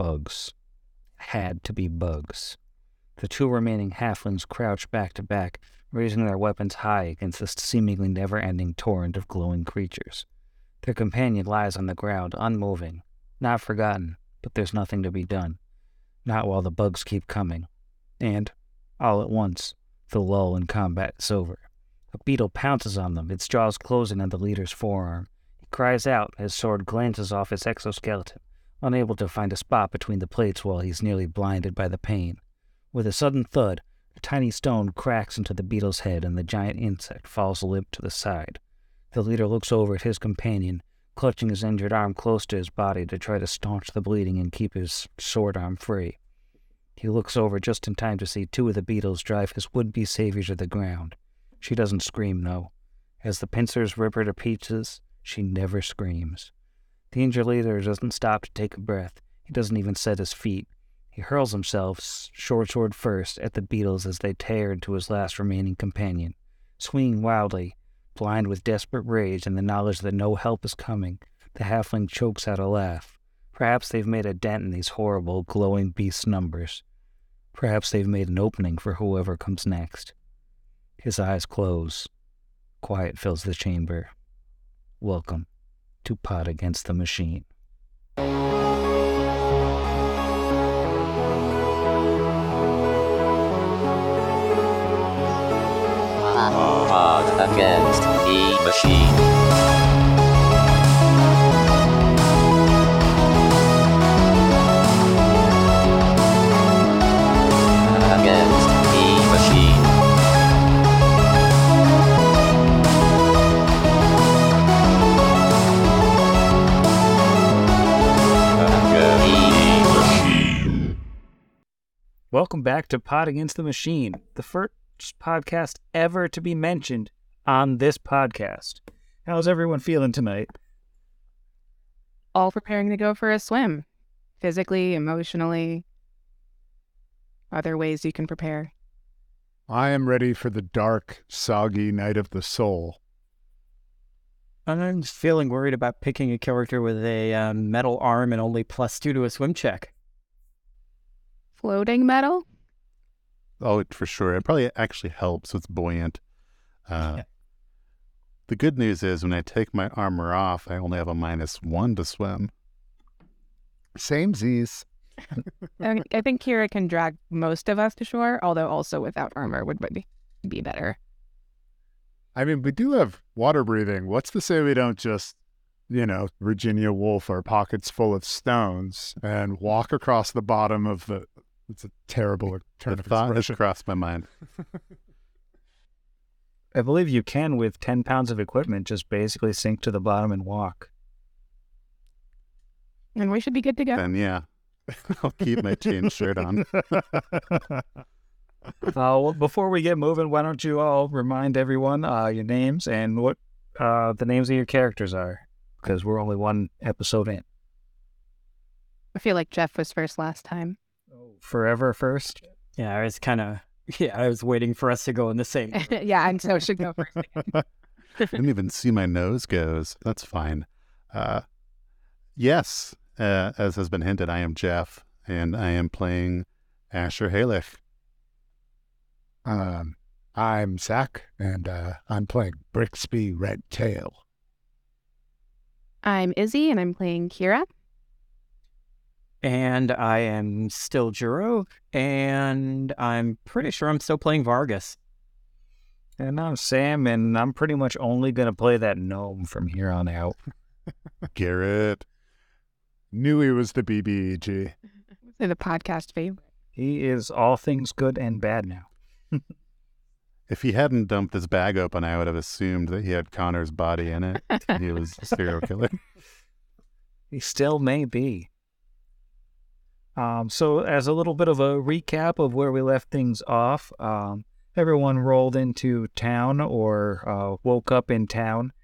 bugs. Had to be bugs. The two remaining halflings crouch back to back, raising their weapons high against this seemingly never ending torrent of glowing creatures. Their companion lies on the ground, unmoving, not forgotten, but there's nothing to be done. Not while the bugs keep coming. And, all at once, the lull in combat is over. A beetle pounces on them, its jaws closing on the leader's forearm. He cries out, his sword glances off his exoskeleton, unable to find a spot between the plates while he's nearly blinded by the pain. With a sudden thud, a tiny stone cracks into the beetle's head and the giant insect falls limp to the side. The leader looks over at his companion, clutching his injured arm close to his body to try to staunch the bleeding and keep his sword arm free. He looks over just in time to see two of the beetles drive his would be savior to the ground. She doesn't scream, though. As the pincers rip her to pieces, she never screams. The injured leader doesn't stop to take a breath. He doesn't even set his feet. He hurls himself, short sword first, at the beetles as they tear into his last remaining companion. Swinging wildly, blind with desperate rage and the knowledge that no help is coming, the halfling chokes out a laugh. Perhaps they've made a dent in these horrible, glowing beast numbers. Perhaps they've made an opening for whoever comes next. His eyes close. Quiet fills the chamber. Welcome to Pot Against the Machine. Pod against the machine. Welcome back to Pot Against the Machine, the first podcast ever to be mentioned on this podcast. How's everyone feeling tonight? all preparing to go for a swim, physically, emotionally, other ways you can prepare. I am ready for the dark, soggy night of the soul. I'm feeling worried about picking a character with a um, metal arm and only plus two to a swim check. Floating metal? Oh, for sure. It probably actually helps. It's buoyant. Uh, Yeah. The good news is when I take my armor off, I only have a minus one to swim. Same Z's. I, I think Kira can drag most of us to shore, although also without armor would be, be better. I mean, we do have water breathing. What's to say we don't just, you know, Virginia Woolf our pockets full of stones and walk across the bottom of the. It's a terrible turn the of thought has expression. crossed my mind. I believe you can, with 10 pounds of equipment, just basically sink to the bottom and walk. And we should be good to go. Then, yeah, I'll keep my chain shirt on. Uh, well, before we get moving, why don't you all remind everyone uh, your names and what uh, the names of your characters are? Because we're only one episode in. I feel like Jeff was first last time. Forever first. Yeah, I was kind of, yeah, I was waiting for us to go in the same. yeah, and so should go first. I didn't even see my nose goes. That's fine. Uh, yes, uh, as has been hinted, I am Jeff, and I am playing Asher Halich. Um, I'm Zach, and uh, I'm playing Brixby Red Tail. I'm Izzy, and I'm playing Kira. And I am still Juro, and I'm pretty sure I'm still playing Vargas. And I'm Sam, and I'm pretty much only going to play that gnome from here on out. Garrett. Knew he was the BBEG. Say the podcast favorite. He is all things good and bad now. If he hadn't dumped his bag open, I would have assumed that he had Khonnir's body in it. he was a serial killer. He still may be. Um, so, as a little bit of a recap of where we left things off, um, everyone rolled into town or uh, woke up in town.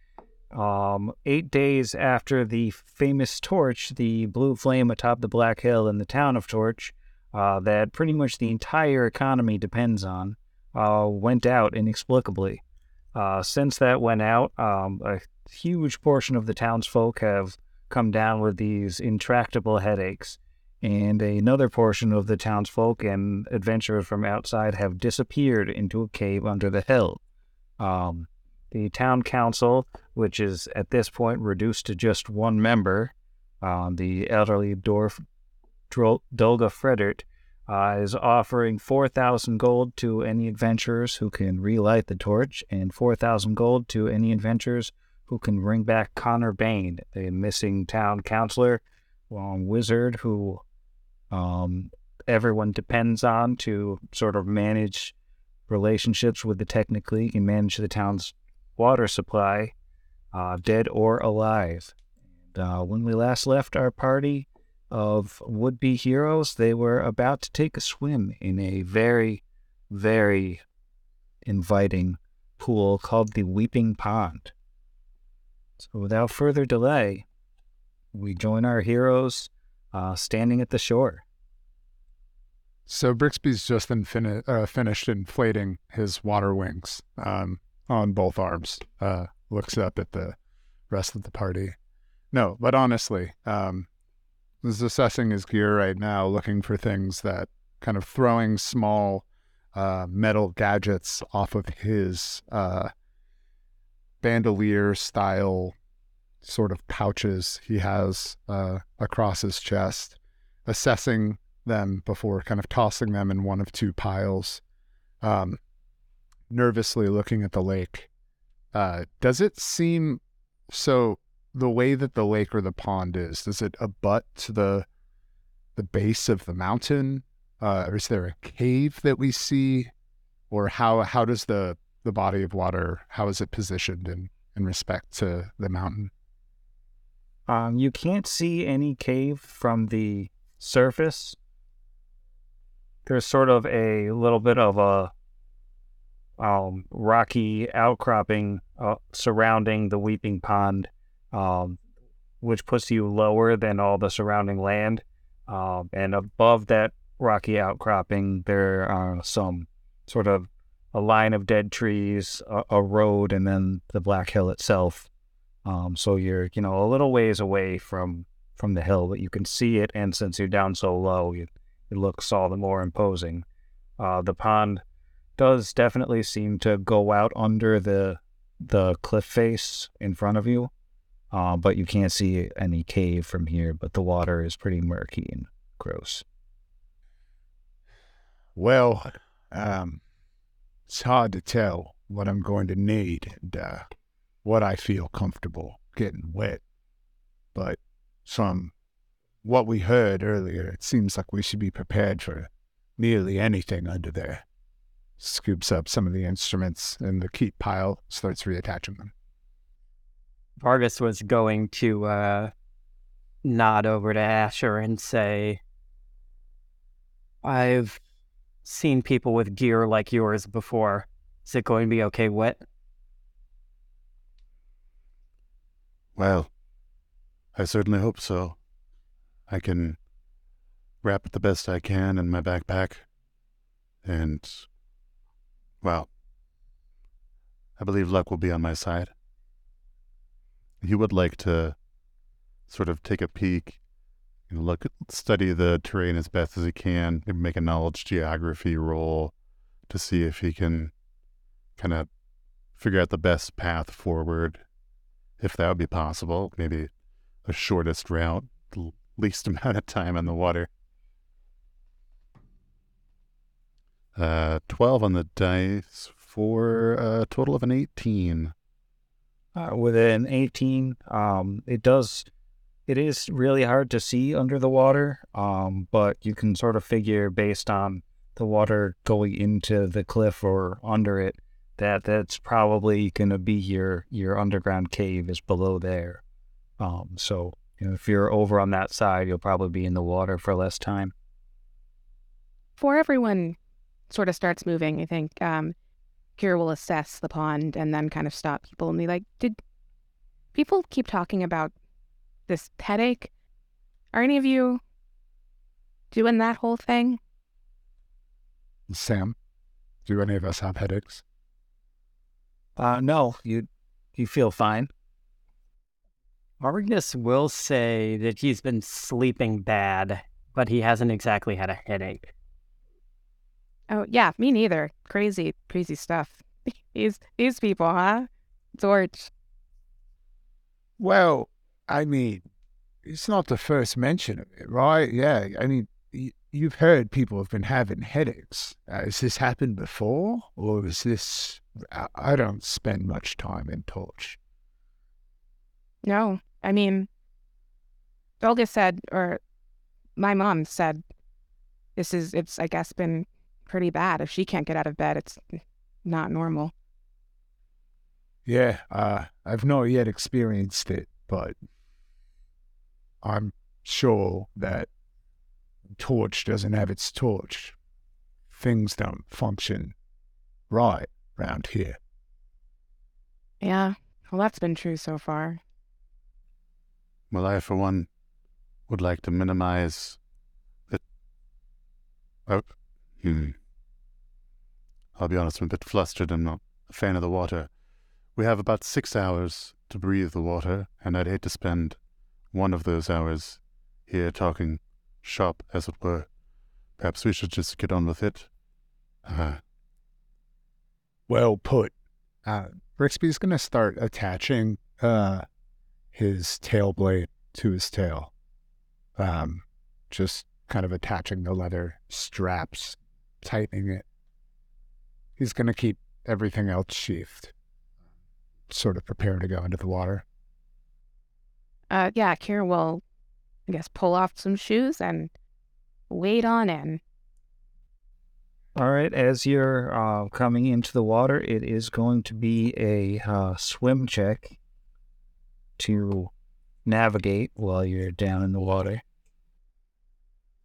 Um, eight days after the famous torch, the blue flame atop the Black Hill in the town of Torch, uh, that pretty much the entire economy depends on, uh, went out inexplicably. Uh, since that went out, um, a huge portion of the townsfolk have come down with these intractable headaches. And another portion of the townsfolk and adventurers from outside have disappeared into a cave under the hill. Um, the town council, which is at this point reduced to just one member, uh, the elderly dwarf Dro- Dolga uh, is offering 4,000 gold to any adventurers who can relight the torch, and 4,000 gold to any adventurers who can bring back Khonnir Baine, the missing town councilor, um, wizard who um, everyone depends on to sort of manage relationships with the Technic League and manage the town's water supply, uh, dead or alive. Uh, when we last left our party of would be heroes, they were about to take a swim in a very, very inviting pool called the Weeping Pond. So, without further delay, we join our heroes uh, standing at the shore. So Brixby's just infin- uh, finished inflating his water wings um, on both arms. Uh, looks up at the rest of the party. No, but honestly, um, is assessing his gear right now, looking for things that kind of throwing small uh, metal gadgets off of his uh, bandolier style sort of pouches he has uh, across his chest, assessing them before kind of tossing them in one of two piles, um, nervously looking at the lake. Uh, does it seem so? The way that the lake or the pond is, does it abut to the the base of the mountain? Uh, or is there a cave that we see, or how how does the the body of water how is it positioned in in respect to the mountain? Um, you can't see any cave from the surface. There's sort of a little bit of a um, rocky outcropping uh, surrounding the Weeping Pond, um, which puts you lower than all the surrounding land. Um, and above that rocky outcropping, there are some sort of a line of dead trees, a, a road, and then the Black Hill itself. Um, so you're, you know, a little ways away from from the hill, but you can see it. And since you're down so low, you, it looks all the more imposing. Uh, the pond does definitely seem to go out under the the cliff face in front of you, uh, but you can't see any cave from here. But the water is pretty murky and gross. Well, um, it's hard to tell what I'm going to need and uh, what I feel comfortable getting wet. But from what we heard earlier, it seems like we should be prepared for nearly anything under there. Scoops up some of the instruments in the keep pile, starts reattaching them. Vargas was going to uh, nod over to Asher and say, I've seen people with gear like yours before. Is it going to be okay wet? Well, I certainly hope so. I can wrap it the best I can in my backpack. And, well, I believe luck will be on my side. He would like to sort of take a peek and look, study the terrain as best as he can, maybe make a knowledge geography roll to see if he can kind of figure out the best path forward, if that would be possible. Maybe the shortest route, the least amount of time on the water. Uh, 12 on the dice for a total of an 18. Uh, with an 18, um, it does, it is really hard to see under the water, um, but you can sort of figure based on the water going into the cliff or under it that that's probably going to be your your underground cave is below there. Um, so you know, if you're over on that side, you'll probably be in the water for less time. Before everyone sort of starts moving, I think um, Kira will assess the pond and then kind of stop people and be like, "Did people keep talking about this headache? Are any of you doing that whole thing?" Sam, do any of us have headaches? Uh, no, you you feel fine. Vargas will say that he's been sleeping bad but he hasn't exactly had a headache. Oh yeah, me neither. Crazy, crazy stuff. these these people, huh? George. Well, I mean, it's not the first mention of it, right? Yeah, I mean, y- you've heard people have been having headaches. Uh, has this happened before, or is this? I, don't spend much time in Torch. No, I mean, Olga said, or my mom said, this is it's I guess been pretty bad. If she can't get out of bed, it's not normal. Yeah, uh, I've not yet experienced it, but I'm sure that Torch doesn't have its torch. Things don't function right round here. Yeah, well, that's been true so far. Well, I, for one, would like to minimize the. Oh, hmm. I'll be honest, I'm a bit flustered. I'm not a fan of the water. We have about six hours to breathe the water, and I'd hate to spend one of those hours here talking shop, as it were. Perhaps we should just get on with it. Uh, Well put. Uh, Brixby's going to start attaching uh, his tail blade to his tail. Um, just kind of attaching the leather straps, tightening it. He's going to keep everything else sheathed, sort of prepare to go into the water. Uh, yeah, Kira will, I guess, pull off some shoes and wade on in. All right, as you're uh, coming into the water, it is going to be a uh, swim check to navigate while you're down in the water.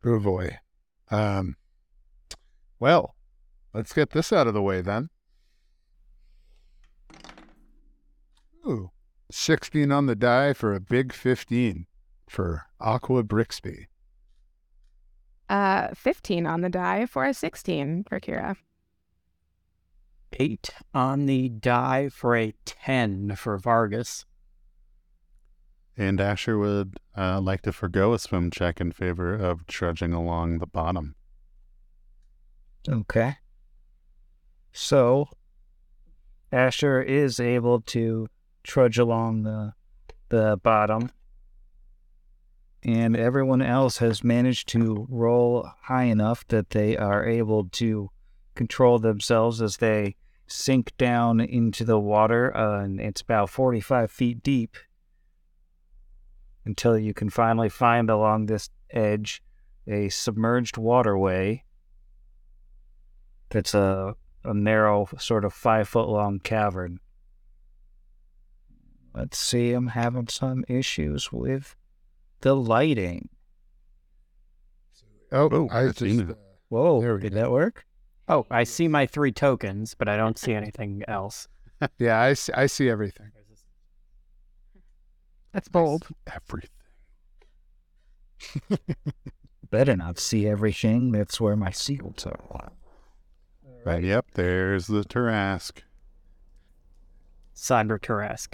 Oh boy. Um, well, let's get this out of the way then. Ooh, 16 on the die for a big 15 for Aqua Brixby. Uh, 15 on the die for a 16 for Kira. Eight on the die for a 10 for Vargas. and Asher would uh, like to forego a swim check in favor of trudging along the bottom. Okay. So, Asher is able to trudge along the the bottom, and everyone else has managed to roll high enough that they are able to control themselves as they sink down into the water, uh, and it's about forty-five feet deep. Until you can finally find along this edge a submerged waterway that's a, a narrow, sort of five foot long cavern. Let's see, I'm having some issues with the lighting. Oh, Oh, I that's just, uh, Whoa, There did go. that work? Oh, I see my three tokens, but I don't see anything else. yeah, I see, I see everything. That's bold. Everything. Better not see everything. That's where my seals are. Right. Yep, there's the Tarrasque. Cyber Tarrasque.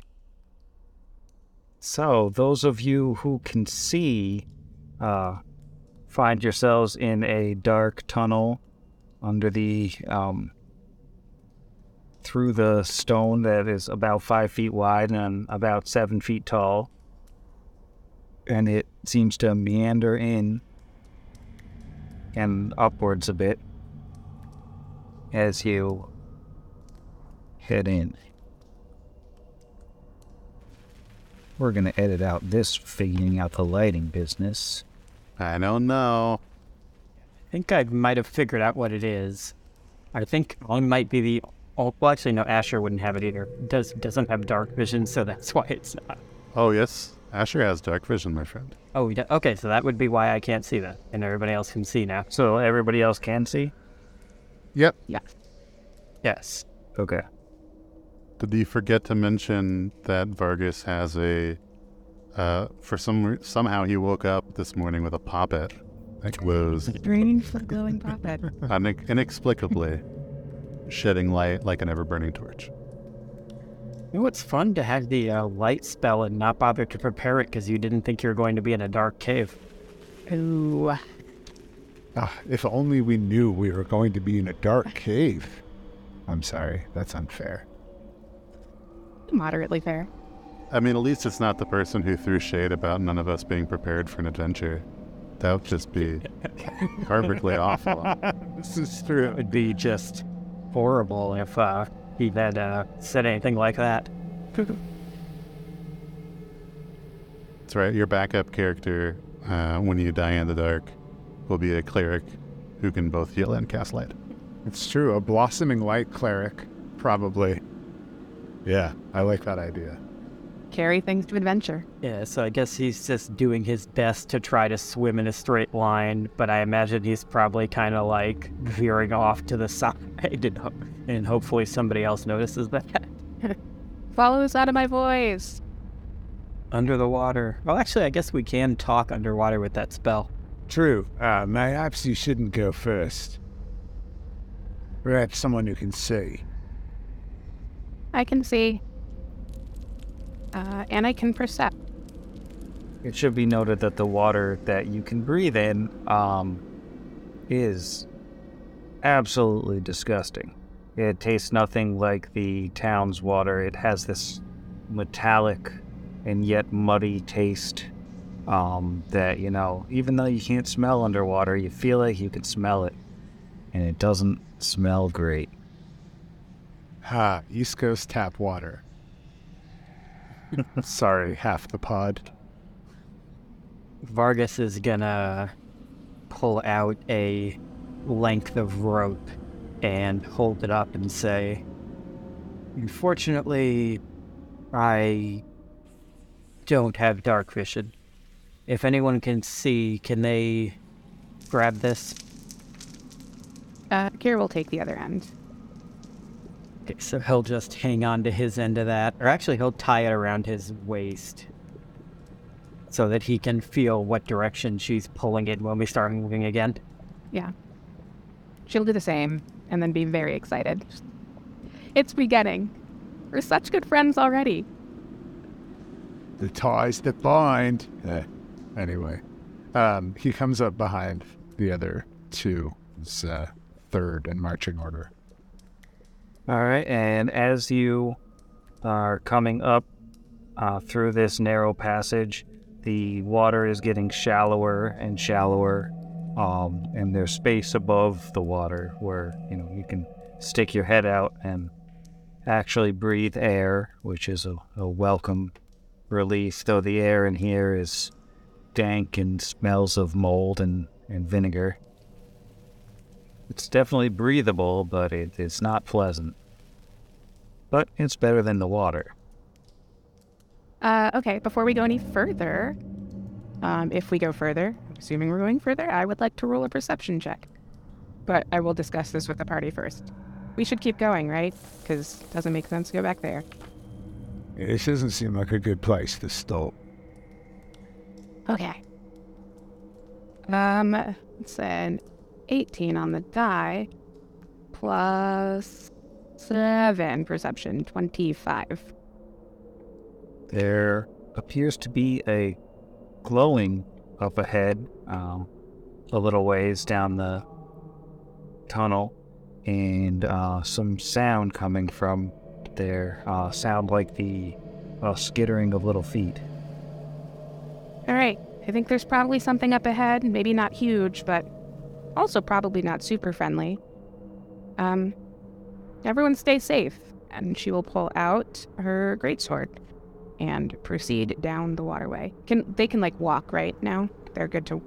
So, those of you who can see, uh, find yourselves in a dark tunnel under the, um, through the stone that is about five feet wide and about seven feet tall. And it seems to meander in and upwards a bit as you head in. We're going to edit out this figuring out the lighting business. I don't know. I think I might have figured out what it is. I think I might be the. Oh, well, actually, no. Asher wouldn't have it either. Does doesn't have dark vision, so that's why it's not. Oh, yes. Asher has dark vision, my friend. Oh, yeah, okay. So that would be why I can't see that, and everybody else can see now. So everybody else can see? Yep. Yeah. Yes. Okay. Did you forget to mention that Vargas has a. Uh, for some somehow he woke up this morning with a poppet that glows Green for glowing prophet. unex- inexplicably, shedding light like an ever-burning torch. You know, it's fun to have the uh, light spell and not bother to prepare it because you didn't think you were going to be in a dark cave. Ooh. Ah, if only we knew we were going to be in a dark cave. I'm sorry, that's unfair. Moderately fair. I mean, at least it's not the person who threw shade about none of us being prepared for an adventure. That would just be horribly awful. This is true. It would be just horrible if uh, he had uh, said anything like that. That's right. Your backup character, uh, when you die in the dark, will be a cleric who can both heal and cast light. It's true. A blossoming light cleric, probably. Yeah, I like that idea. Carry things to adventure. Yeah, so I guess he's just doing his best to try to swim in a straight line, but I imagine he's probably kind of like veering off to the side, and, ho- and hopefully somebody else notices that. Follow the sound of my voice. Under the water. Well, actually, I guess we can talk underwater with that spell. True. Uh, perhaps you shouldn't go first. Perhaps someone who can see. I can see. Uh, and I can percept. It should be noted that the water that you can breathe in um, is absolutely disgusting. It tastes nothing like the town's water. It has this metallic and yet muddy taste um, that, you know, even though you can't smell underwater, you feel like you can smell it. And it doesn't smell great. Ha, East Coast tap water. Sorry, half the pod. Vargas is gonna pull out a length of rope and hold it up and say, Unfortunately, I don't have dark vision. If anyone can see, can they grab this? Uh, Kira will take the other end. Okay, so he'll just hang on to his end of that, or actually, he'll tie it around his waist so that he can feel what direction she's pulling it when we start moving again. Yeah. She'll do the same and then be very excited. It's beginning. We're such good friends already. The ties that bind. Eh, anyway, um, he comes up behind the other two. It's uh, third in marching order. All right, and as you are coming up uh, through this narrow passage, the water is getting shallower and shallower, um, and there's space above the water where you know you can stick your head out and actually breathe air, which is a, a welcome relief. Though the air in here is dank and smells of mold and, and vinegar. It's definitely breathable, but it, it's not pleasant. But it's better than the water. Uh, okay, before we go any further, um, if we go further, assuming we're going further, I would like to roll a perception check. But I will discuss this with the party first. We should keep going, right? Because it doesn't make sense to go back there. This doesn't seem like a good place to stop. Okay. Um, it's an 18 on the die, plus 7 perception, 25. There appears to be a glowing up ahead, um, a little ways down the tunnel, and uh, some sound coming from there. Uh, sound like the uh, skittering of little feet. All right, I think there's probably something up ahead, maybe not huge, but also probably not super friendly. Um, everyone stay safe, and she will pull out her greatsword and proceed down the waterway. Can they can like walk right now? They're good to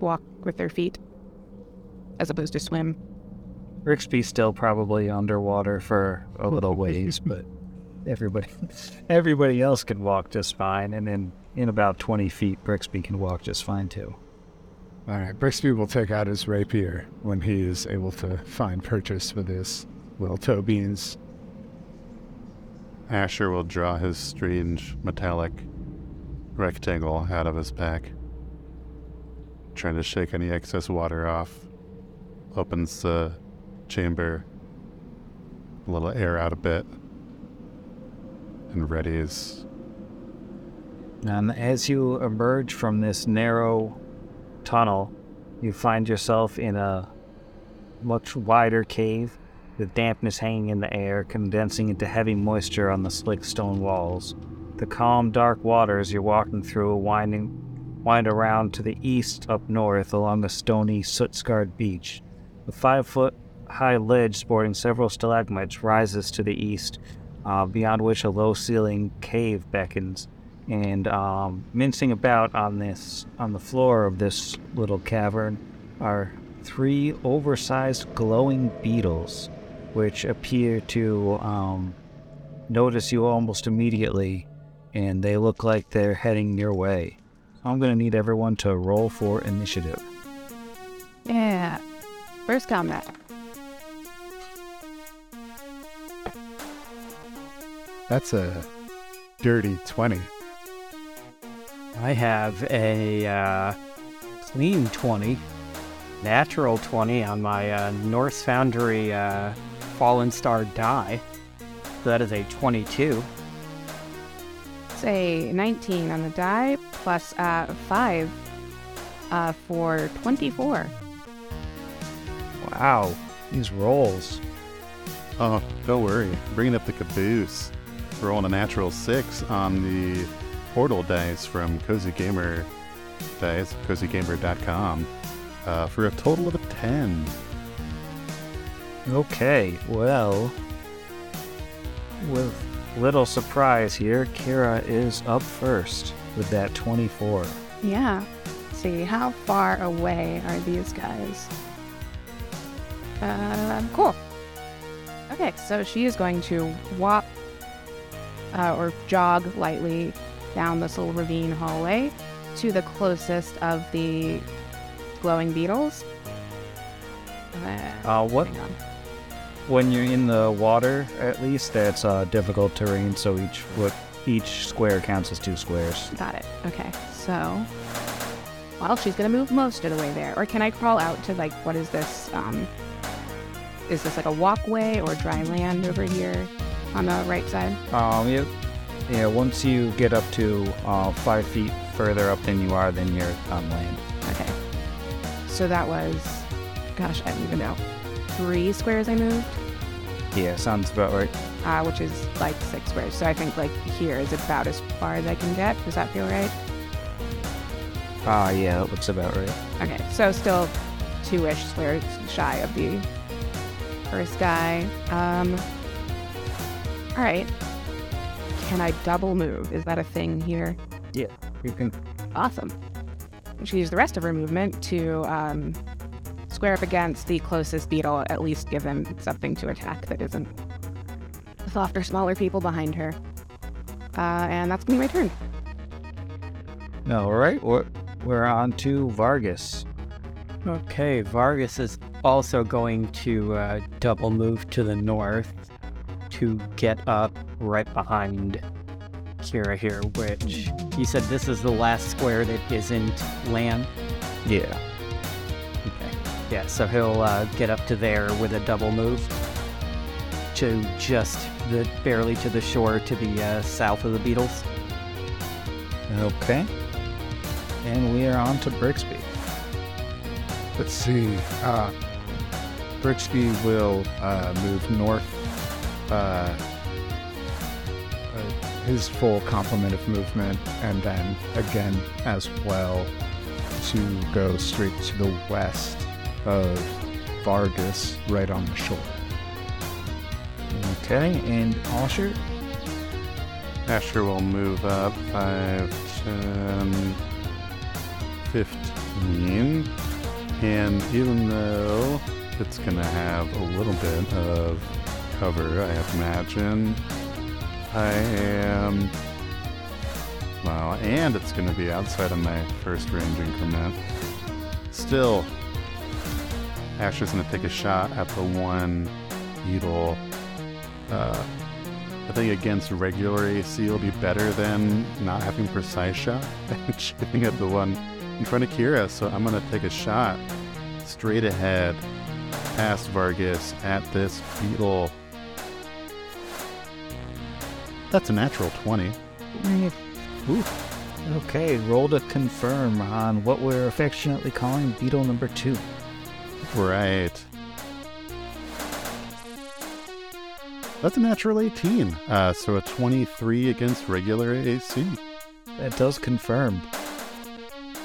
walk with their feet as opposed to swim. Brixby's still probably underwater for a little ways, but everybody everybody else can walk just fine, and then in about twenty feet, Brixby can walk just fine too. All right, Brixby will take out his rapier when he is able to find purchase with his little toe beans. Asher will draw his strange metallic rectangle out of his pack, trying to shake any excess water off. Opens the chamber, a little air out a bit, and readies. And as you emerge from this narrow tunnel, You find yourself in a much wider cave with dampness hanging in the air, condensing into heavy moisture on the slick stone walls. The calm, dark waters you're walking through winding wind around to the east up north along a stony, soot-scarred beach. A five-foot high ledge sporting several stalagmites rises to the east, uh, beyond which a low-ceiling cave beckons. And um, mincing about on this on the floor of this little cavern are three oversized glowing beetles, which appear to um, notice you almost immediately, and they look like they're heading your way. I'm gonna need everyone to roll for initiative. Yeah. First combat. That's a dirty 20. I have a uh, clean 20, natural 20 on my uh, Norse Foundry uh, Fallen Star die. So that is a 22. Say 19 on the die plus uh, 5 uh, for 24. Wow, these rolls. Oh, don't worry. Bringing up the caboose. Rolling a natural six on the portal dice from Cozy Gamer Dice, cozygamer.com, uh, for a total of a 10. Okay, well, with little surprise here, Kira is up first with that 24. Yeah. see, how far away are these guys? Um, cool. Okay, so she is going to walk uh, or jog lightly down this little ravine hallway to the closest of the glowing beetles. Uh, Uh, what hang on. when you're in the water, at least that's uh, difficult terrain. So each what each square counts as two squares. Got it. Okay, so. Well, she's gonna move most of the way there. Or can I crawl out to, like, what is this? Um, is this like a walkway or dry land over here on the right side? Um, yeah, yeah. Once you get up to uh, five feet further up than you are, then you're on land. Okay. So that was, gosh, I don't even know. Three squares I moved, Yeah, sounds about right. uh, which is like six squares. So I think like here is about as far as I can get. Does that feel right? Ah, yeah, that looks about right. Okay, so still two-ish squares shy of the first guy. Um, all right. Can I double move? Is that a thing here? Yeah, you can Awesome. She used the rest of her movement to um, square up against the closest beetle, at least give them something to attack that isn't the softer, smaller people behind her. Uh, and that's gonna be my turn. All right, we're, we're on to Vargas. Okay, Vargas is also going to uh, double move to the north to get up right behind Kira here, which you said this is the last square that isn't land. Yeah. Okay. Yeah, so he'll uh, get up to there with a double move to just the barely to the shore to the uh, south of the beetles. Okay. And we are on to Brixby. Let's see. Uh, Brixby will uh, move north. Uh, uh, his full complement of movement, and then again as well to go straight to the west of Vargas, right on the shore. Okay, and Osher? Asher will move up 5, 10, 15. And even though it's going to have a little bit of cover, I imagine, I am. Well, and it's going to be outside of my first range increment. Still, Asher's going to take a shot at the one beetle. Uh, I think against regular AC will be better than not having precise shot and shooting at the one in front of Kira. So I'm gonna take a shot straight ahead past Vargas at this beetle. That's a natural 20. Ooh, Okay, roll to confirm on what we're affectionately calling beetle number two. Right. That's a natural 18. Uh, so a 23 against regular AC. That does confirm.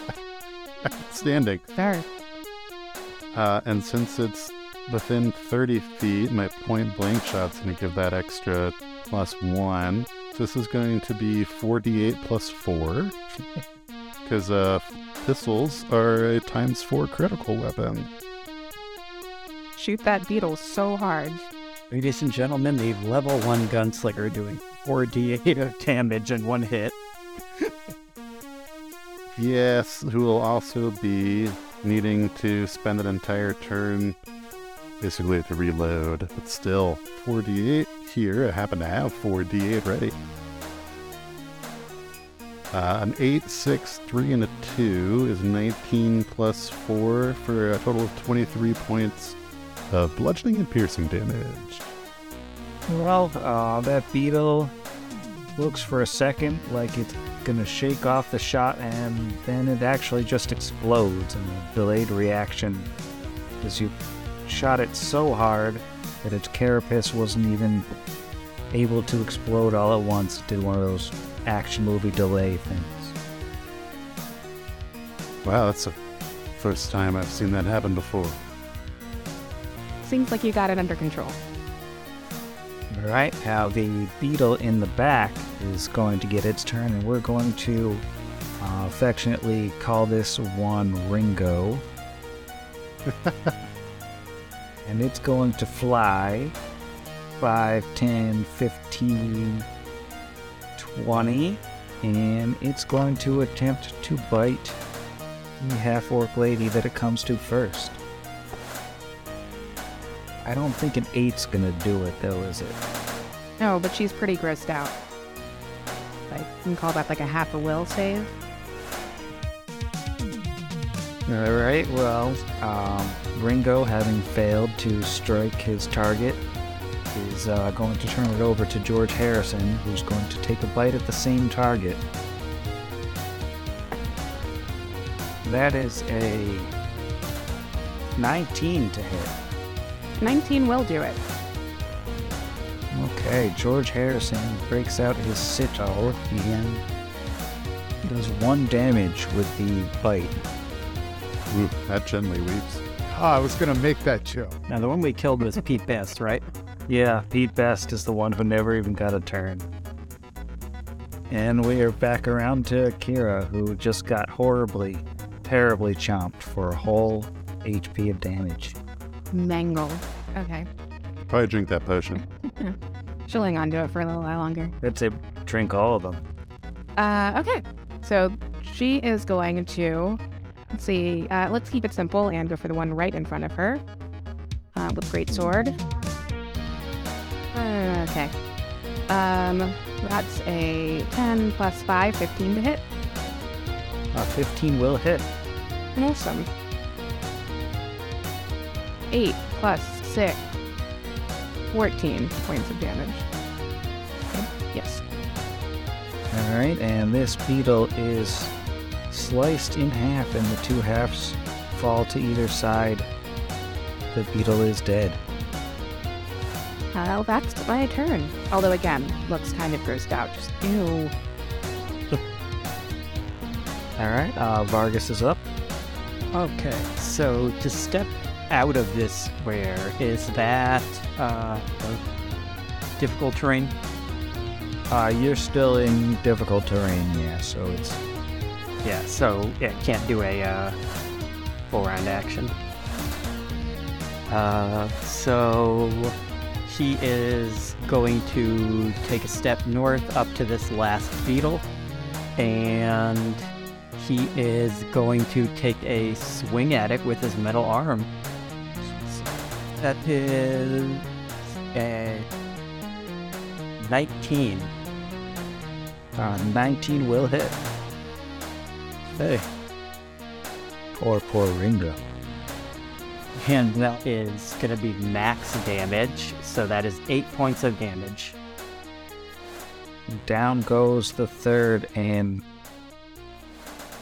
Standing. Sure. Uh, and since it's within 30 feet, my point blank shot's going to give that extra plus one. This is going to be 4d8 plus 4. Because uh, pistols are a times 4 critical weapon. Shoot that beetle so hard. Ladies and gentlemen, the level one gunslinger doing 4d8 of damage in one hit. Yes, who will also be needing to spend an entire turn basically to reload. But still, 4d8 here. I happen to have 4d8 ready. Uh, an 8, 6, 3, and a 2 is 19 plus 4 for a total of 23 points of bludgeoning and piercing damage. Well, uh, that beetle looks for a second like it's gonna shake off the shot, and then it actually just explodes in a delayed reaction as you shot it so hard that its carapace wasn't even able to explode all at once. It did one of those action movie delay things. Wow, that's the first time I've seen that happen before. Seems like you got it under control. All right, now the beetle in the back is going to get its turn, and we're going to uh, affectionately call this one Ringo. and it's going to fly 5, 10, 15, 20, and it's going to attempt to bite the half orc lady that it comes to first. I don't think an eight's gonna do it though, is it? No, but she's pretty grossed out. I can call that like a half a will save. All right. Well, um, Ringo, having failed to strike his target, is uh, going to turn it over to George Harrison, who's going to take a bite at the same target. That is a 19 to hit. 19 will do it. Okay, George Harrison breaks out his sitar and does one damage with the bite. Ooh, that gently weeps. Oh, I was gonna make that joke. Now, the one we killed was Pete Best, right? Yeah, Pete Best is the one who never even got a turn. And we are back around to Kira, who just got horribly, terribly chomped for a whole HP of damage. Mangle. Okay. Probably drink that potion. She'll hang on to it for a little while longer. I'd say drink all of them. Uh, okay. So she is going to, let's see, uh, let's keep it simple and go for the one right in front of her uh, with Great Sword. Uh, okay. Um, that's a 10 plus 5, 15 to hit. Uh, 15 will hit. Awesome. 8 plus 6, 14 points of damage. Okay, Yes. All right, and this beetle is sliced in half, and the two halves fall to either side. The beetle is dead. Uh, that's my turn. Although, again, looks kind of grossed out. Just, ew. All right, uh, Vargas is up. Okay, so to step out of this square, is that uh, difficult terrain? Uh, you're still in difficult terrain, yeah, so it's Yeah, so yeah, can't do a uh, full round action. Uh, so he is going to take a step north up to this last beetle, and he is going to take a swing at it with his metal arm. That is a 19. uh, 19 will hit. Hey. Poor, poor Ringo. And that is going to be max damage, so that is 8 points of damage. Down goes the third, and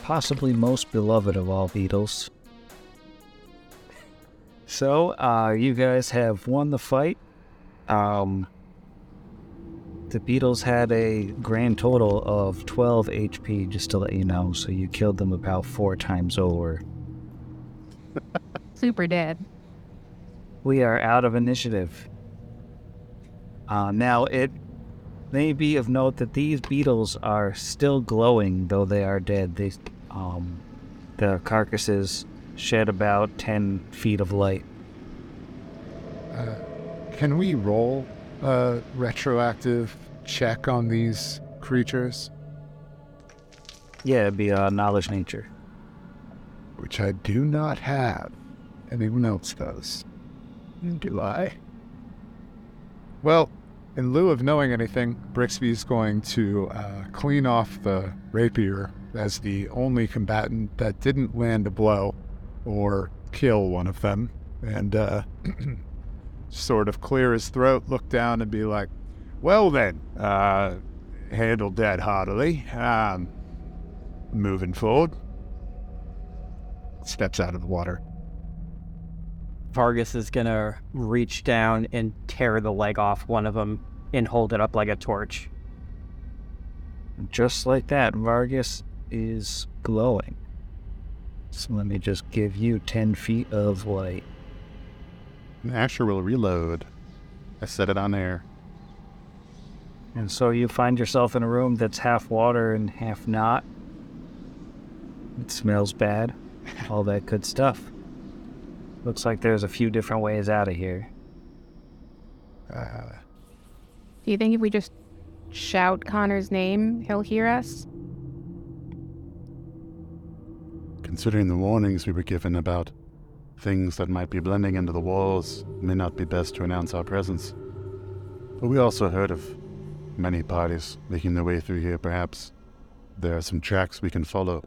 possibly most beloved of all beetles. So, uh, you guys have won the fight. Um, the beetles had a grand total of 12 HP, just to let you know, so you killed them about four times over. Super dead. We are out of initiative. Uh, now, it may be of note that these beetles are still glowing, though they are dead. They, um, the carcasses shed about 10 feet of light. Uh, can we roll a retroactive check on these creatures? Yeah, it'd be uh, knowledge nature. Which I do not have. Anyone else does? Do I? Well, in lieu of knowing anything, Brixby's going to uh, clean off the rapier as the only combatant that didn't land a blow or kill one of them, and uh, sort of clear his throat, look down, and be like, "Well then, uh, handled that heartily. Um, moving forward." Steps out of the water. Vargas is gonna reach down and tear the leg off one of them and hold it up like a torch. Just like that, Vargas is glowing. So let me just give you 10 feet of light. Asher will reload. I set it on there. And so you find yourself in a room that's half water and half not. It smells bad. All that good stuff. Looks like there's a few different ways out of here. Uh, Do you think if we just shout Khonnir's name, he'll hear us? Considering the warnings we were given about things that might be blending into the walls, may not be best to announce our presence. But we also heard of many parties making their way through here. Perhaps there are some tracks we can follow.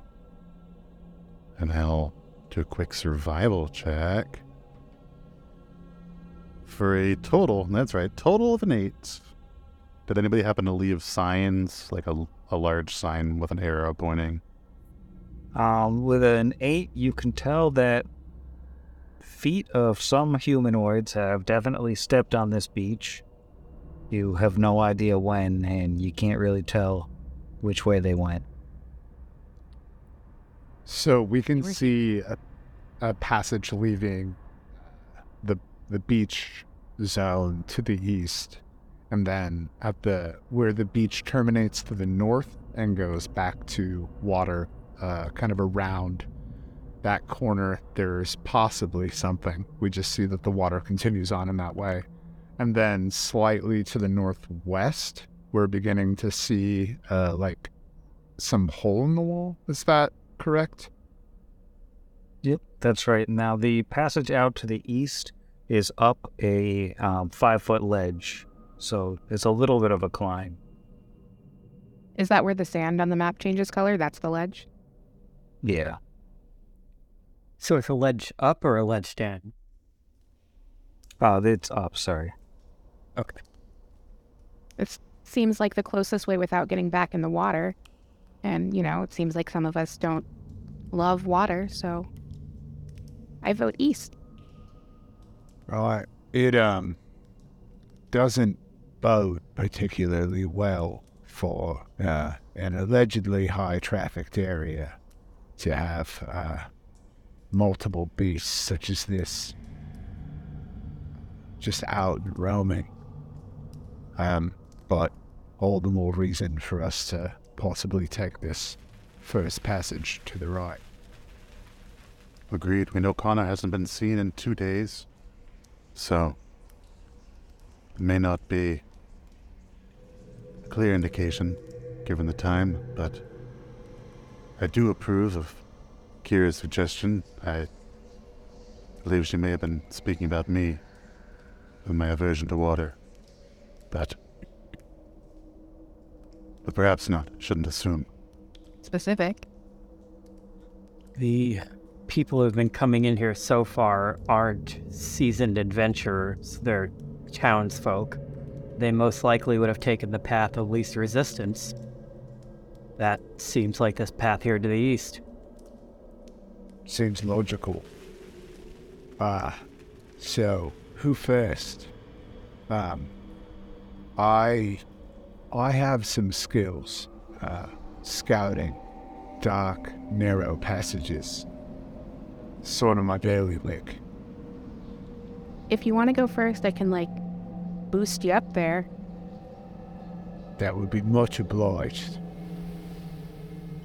And I'll do a quick survival check. For a total, that's right, total of an eight. Did anybody happen to leave signs, like a, a large sign with an arrow pointing? Um, with an 8, you can tell that feet of some humanoids have definitely stepped on this beach. You have no idea when, and you can't really tell which way they went. So we can see a, a passage leaving the the beach zone to the east, and then at the where the beach terminates to the north and goes back to water, uh, kind of around that corner. There's possibly something. We just see that the water continues on in that way, and then slightly to the northwest, we're beginning to see uh, like some hole in the wall. Is that correct? Yep, that's right. Now, the passage out to the east is up a um, five foot ledge, so it's a little bit of a climb. Is that where the sand on the map changes color? That's the ledge? Yeah. So it's a ledge up or a ledge down? Oh, it's up, sorry. Okay. It seems like the closest way without getting back in the water. And, you know, it seems like some of us don't love water, so I vote east. Right. It um doesn't bode particularly well for uh, an allegedly high trafficked area to have uh, multiple beasts such as this just out roaming. Um, but all the more reason for us to possibly take this first passage to the right. Agreed. We know Khonnir hasn't been seen in two days. So, it may not be a clear indication given the time, but I do approve of Kira's suggestion. I believe she may have been speaking about me and my aversion to water. But, but perhaps not. Shouldn't assume. Specific. The people who have been coming in here so far aren't seasoned adventurers, they're townsfolk. They most likely would have taken the path of least resistance. That seems like this path here to the east. Seems logical. Ah, so who first? Um, I, I have some skills, uh, scouting, dark, narrow passages. Sort of my daily lick. If you want to go first, I can like boost you up there. That would be much obliged.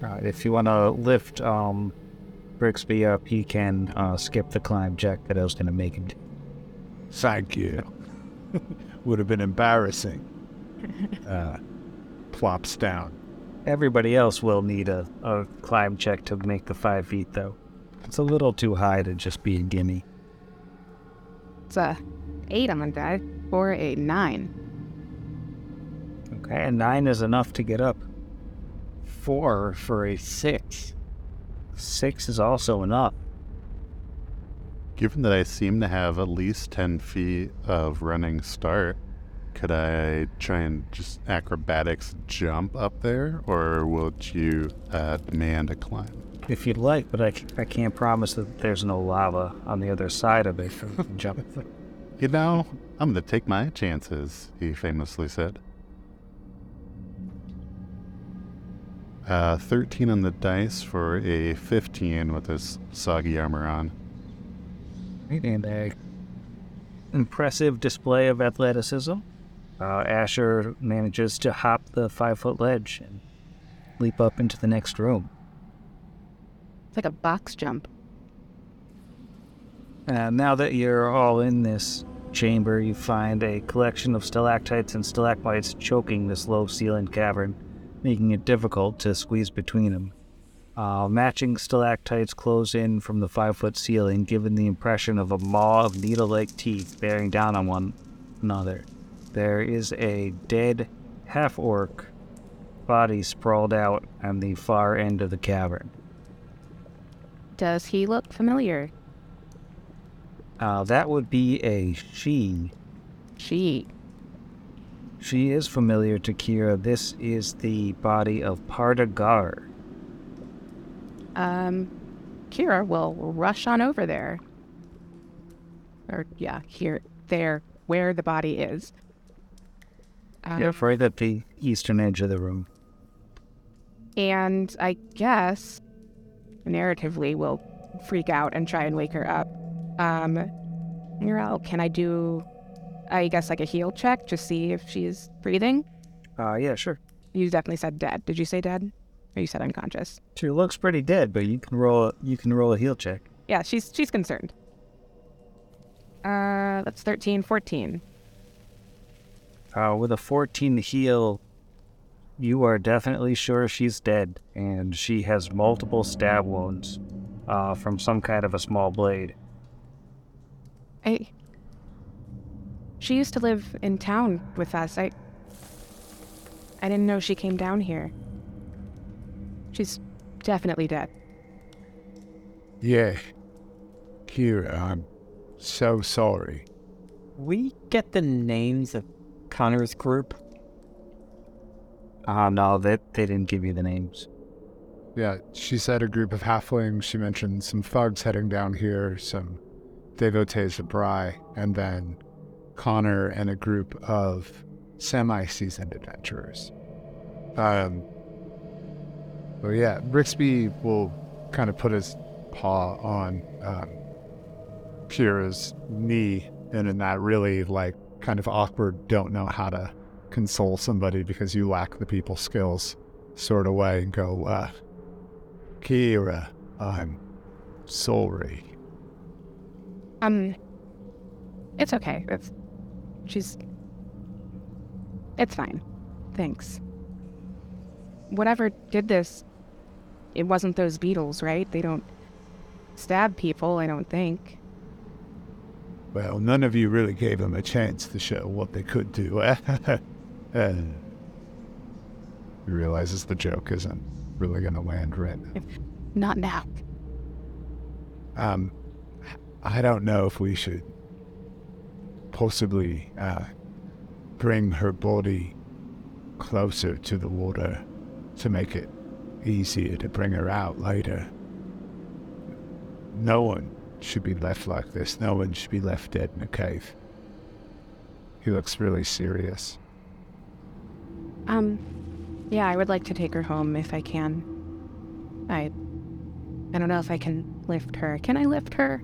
Uh, if you want to lift um, Brixby up, he can uh, skip the climb check that I was going to make him do. Thank you. would have been embarrassing. Uh, plops down. Everybody else will need a, a climb check to make the five feet, though. It's a little too high to just be a gimme. It's a eight on the die or a nine. Okay, and nine is enough to get up. Four for a six. Six is also enough. Given that I seem to have at least 10 feet of running start, could I try and just acrobatics jump up there, or would you uh, demand a climb? If you'd like, but I, I can't promise that there's no lava on the other side of it for jump. You know, I'm going to take my chances, he famously said. Uh, 13 on the dice for a 15 with his soggy armor on. Right, and a impressive display of athleticism. Uh, Asher manages to hop the five foot ledge and leap up into the next room. It's like a box jump. Uh, now that you're all in this chamber, you find a collection of stalactites and stalagmites choking this low ceilinged cavern, making it difficult to squeeze between them. Uh, matching stalactites close in from the five foot ceiling, giving the impression of a maw of needle like teeth bearing down on one another. There is a dead half orc body sprawled out on the far end of the cavern. Does he look familiar? Uh, that would be a she. She. She is familiar to Kira. This is the body of Pardagar. Um, Kira will rush on over there. Or, yeah, here, there, where the body is. Um, Yep, right at the eastern edge of the room. And I guess, narratively, we'll freak out and try and wake her up. Um, Muriel, can I do, I guess, like a heal check to see if she's breathing? Uh, yeah, sure. You definitely said dead. Did you say dead? Or you said unconscious? She looks pretty dead, but you can roll. You can roll a heal check. Yeah, she's she's concerned. Uh, that's 13, 14. Uh, with a 14 to heal, you are definitely sure she's dead, and she has multiple stab wounds uh, from some kind of a small blade. I. She used to live in town with us. I. I didn't know she came down here. She's definitely dead. Yeah. Kira, I'm so sorry. We get the names of Khonnir's group. Uh, no, they, they didn't give you the names. Yeah, she said a group of halflings. She mentioned some thugs heading down here, some devotees of Bry, and then Khonnir and a group of semi-seasoned adventurers. Um. Well, yeah, Brixby will kind of put his paw on um, Kira's knee, and in that really like kind of awkward, don't know how to console somebody because you lack the people skills sort of way, and go, uh, Kira, I'm sorry. Um. It's okay. It's. She's. It's fine. Thanks. Whatever did this, it wasn't those beetles, right? They don't stab people, I don't think. Well, none of you really gave them a chance to show what they could do. uh, he realizes the joke isn't really going to land right. Now. Not now. Um, I don't know if we should possibly uh, bring her body closer to the water to make it easier to bring her out later. no one should be left like this. No one should be left dead in a cave. He looks really serious. Um, yeah, I would like to take her home if I can. I, I don't know if I can lift her. Can I lift her?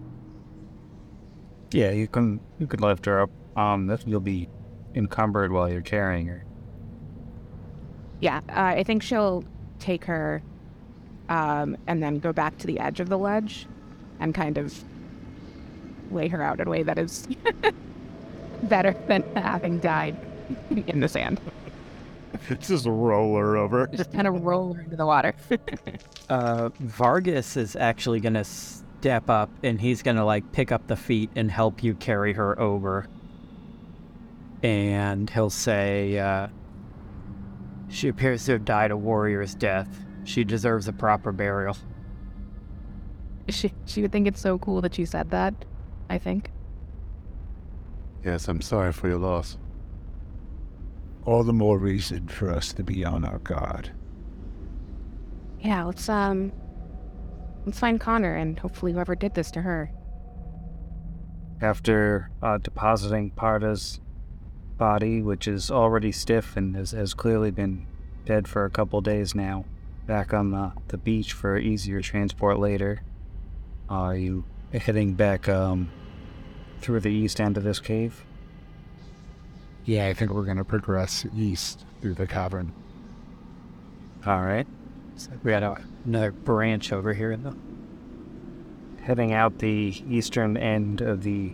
Yeah, you can you can lift her up. Um, that you'll be encumbered while you're carrying her. Yeah, uh, I think she'll take her, um, and then go back to the edge of the ledge, and kind of lay her out in a way that is better than having died in the sand. Just roll her over. Just kind of roll her into the water. Uh, Vargas is actually gonna step up and he's gonna like pick up the feet and help you carry her over. And he'll say, uh, She appears to have died a warrior's death. She deserves a proper burial. she she would think it's so cool that you said that. I think. Yes, I'm sorry for your loss. All the more reason for us to be on our guard. Yeah, let's um, let's find Khonnir and hopefully whoever did this to her. After uh, depositing Parda's body, which is already stiff and has, has clearly been dead for a couple days now, back on the, the beach for easier transport later, are you heading back um, through the east end of this cave? Yeah, I think we're going to progress east through the cavern. All right. So we got another branch over here though. heading out the eastern end of the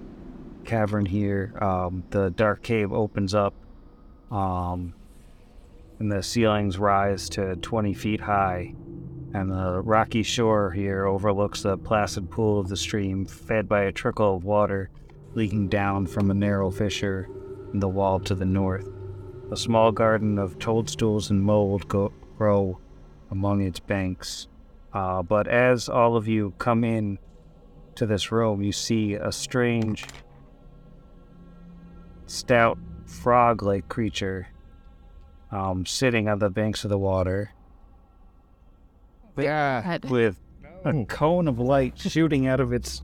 cavern here, um, the dark cave opens up, um, and the ceilings rise to 20 feet high. And the rocky shore here overlooks the placid pool of the stream, fed by a trickle of water leaking down from a narrow fissure in the wall to the north. A small garden of toadstools and mold go- grow among its banks. Uh, but as all of you come in to this room, you see a strange, stout, frog like creature um, sitting on the banks of the water Yeah. with a No. cone of light shooting out of its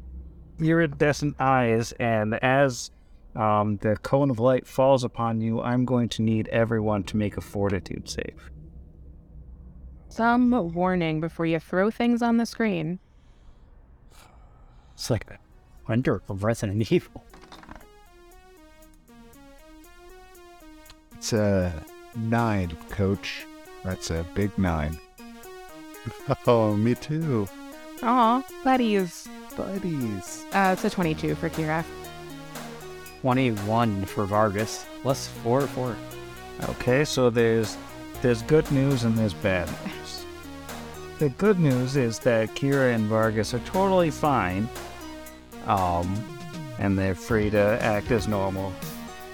iridescent eyes. And as um, the cone of light falls upon you, I'm going to need everyone to make a fortitude save. Some warning before you throw things on the screen. It's like a wonder of Resident Evil. It's a nine, coach. That's a big nine. Oh, me too. Aw, buddies. Buddies. Uh, it's a 22 for Kira. 21 for Vargas. Plus 4 4. Okay, so there's there's good news and there's bad news. The good news is that Kira and Vargas are totally fine, um, and they're free to act as normal.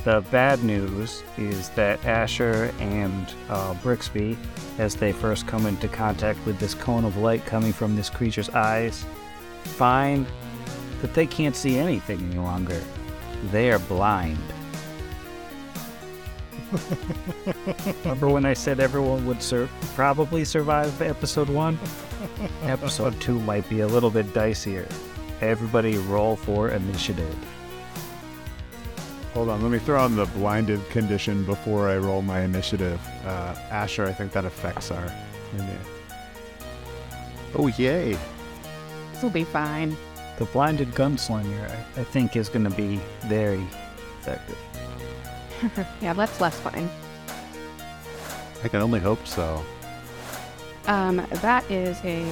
The bad news is that Asher and uh, Brixby, as they first come into contact with this cone of light coming from this creature's eyes, find that they can't see anything any longer. They are blind. Remember when I said everyone would sur- probably survive episode one? episode two might be a little bit dicier. Everybody roll for initiative. Hold on, let me throw on the blinded condition before I roll my initiative. Uh, Asher, I think that affects our. Oh, yay. This will be fine. The blinded gunslinger, I, I think, is going to be very effective. yeah, that's less fine. I can only hope so. Um, that is a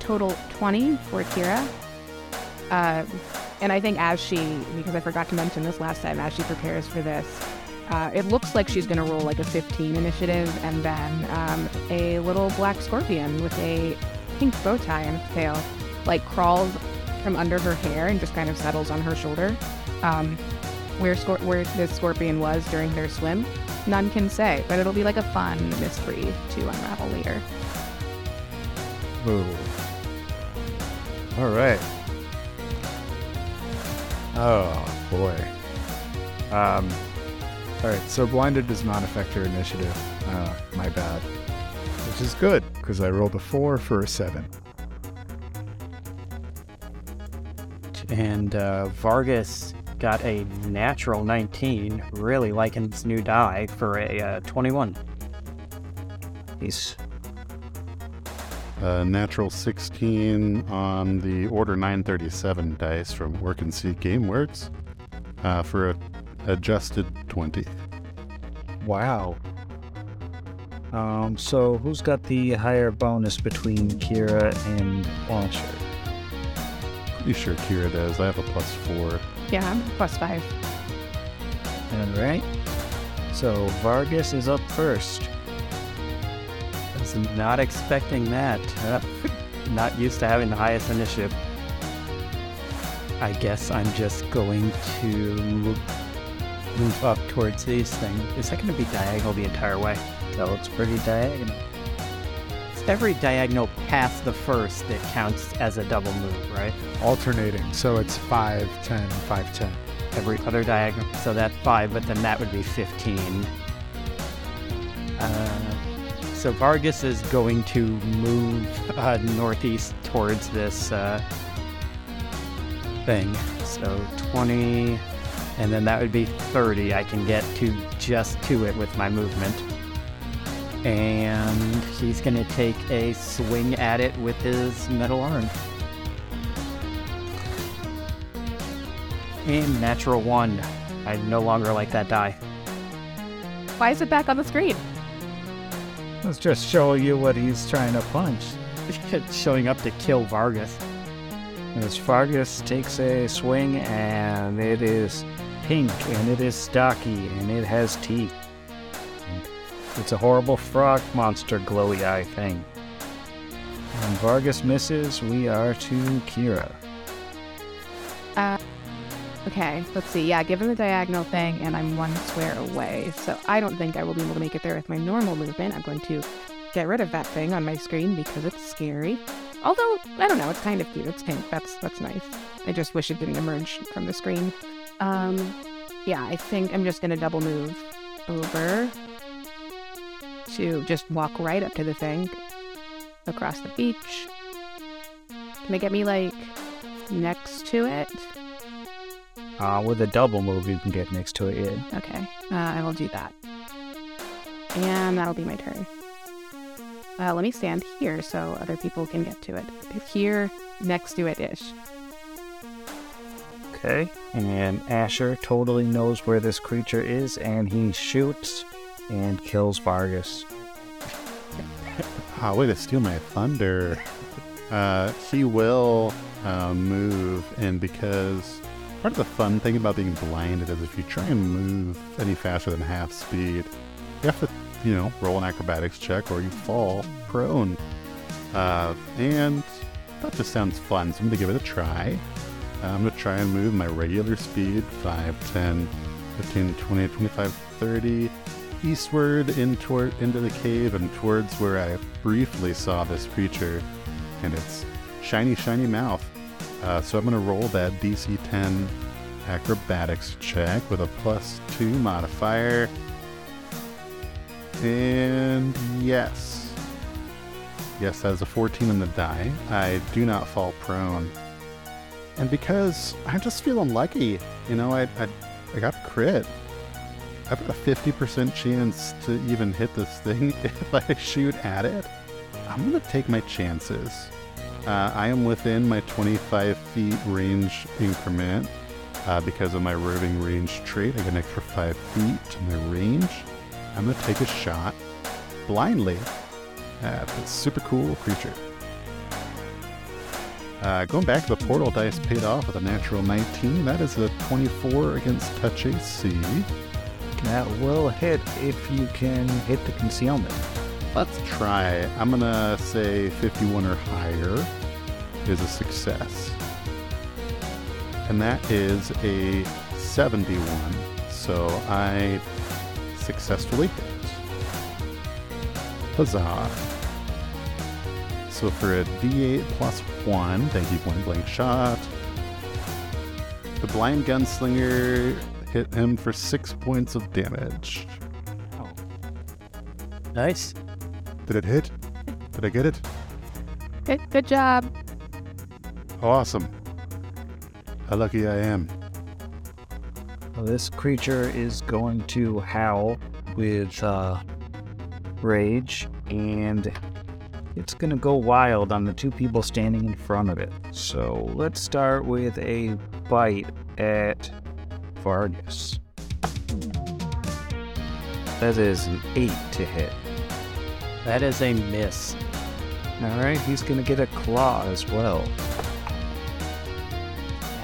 total 20 for Kira. Uh, and I think as she, because I forgot to mention this last time, as she prepares for this, uh, it looks like she's going to roll like a 15 initiative and then um, a little black scorpion with a pink bow tie on its tail, like crawls from under her hair and just kind of settles on her shoulder. Um, where, scor- where this scorpion was during their swim, none can say, but it'll be like a fun mystery to unravel later. Ooh. All right. Oh boy. Um. All right. So blinded does not affect your initiative. Uh, my bad. Which is good because I rolled a four for a seven. and uh, Vargas got a natural 19, really liking this new die for a uh, 21. He's A natural 16 on the Order 937 dice from Work and See Gameworks uh, for a adjusted 20. wow. Um, so who's got the higher bonus between Kira and Launcher? Pretty sure Kira does. I have a plus four. Yeah, plus five. All right. So Vargas is up first. I was not expecting that. Uh, not used to having the highest initiative. I guess I'm just going to move up towards these things. Is that going to be diagonal the entire way? That looks pretty diagonal. Every diagonal past the first that counts as a double move, right? Alternating. So it's 5, 10, 5, 10. Every other diagonal. So that's five, but then that would be 15. Uh, so Vargas is going to move uh, northeast towards this uh, thing. So 20, and then that would be 30. I can get to just to it with my movement. And he's going to take a swing at it with his metal arm. And natural one. I no longer like that die. Why is it back on the screen? Let's just show you what he's trying to punch. Showing up to kill Vargas. As Vargas takes a swing, and it is pink, and it is stocky, and it has teeth. It's a horrible frog monster glowy eye thing. When Vargas misses, we are to Kira. Uh, okay, let's see. Yeah, given the diagonal thing, and I'm one square away, so I don't think I will be able to make it there with my normal movement. I'm going to get rid of that thing on my screen because it's scary. Although I don't know, it's kind of cute. It's pink. That's that's nice. I just wish it didn't emerge from the screen. Um, yeah, I think I'm just gonna double move over to just walk right up to the thing across the beach. Can it get me like next to it? Uh, with a double move, you can get next to it. Yeah. Okay, uh, I will do that. And that'll be my turn. Uh, let me stand here so other people can get to it. Here, next to it ish. Okay. And Asher totally knows where this creature is, and he shoots and kills Vargas. Ah, way to steal my thunder. Uh, he will uh, move, and because part of the fun thing about being blinded is if you try and move any faster than half speed, you have to, you know, roll an acrobatics check or you fall prone. Uh, and that just sounds fun, so I'm to give it a try. Uh, I'm to try and move my regular speed 5, 10, 15, 20, 25, 30 eastward in toward, into the cave and towards where I briefly saw this creature and its shiny, shiny mouth. Uh, so I'm going to roll that DC 10 acrobatics check with a plus 2 modifier. And yes. Yes, that is a 14 in the die. I do not fall prone. And because I'm just feeling lucky, you know, I, I, I got a crit. I've got a 50% chance to even hit this thing if I shoot at it. I'm going to take my chances. Uh, I am within my 25 feet range increment uh, because of my roving range trait. I get an extra 5 feet to my range. I'm going to take a shot blindly at this super cool creature. Uh, going back to the portal dice paid off with a natural 19. That is a 24 against touch AC. That will hit if you can hit the concealment. Let's try. I'm gonna say 51 or higher is a success. And that is a 71. So I successfully hit. Huzzah. So for a d8 plus 1, thank you, point blank shot. The blind gunslinger hit him for 6 points of damage. Nice. Did it hit? Did I get it? Good, good job. Awesome. How lucky I am. Well, this creature is going to howl with uh, rage, and it's going to go wild on the two people standing in front of it. So let's start with a bite at Vargas. That is an 8 to hit. That is a miss. Alright, he's going to get a claw as well.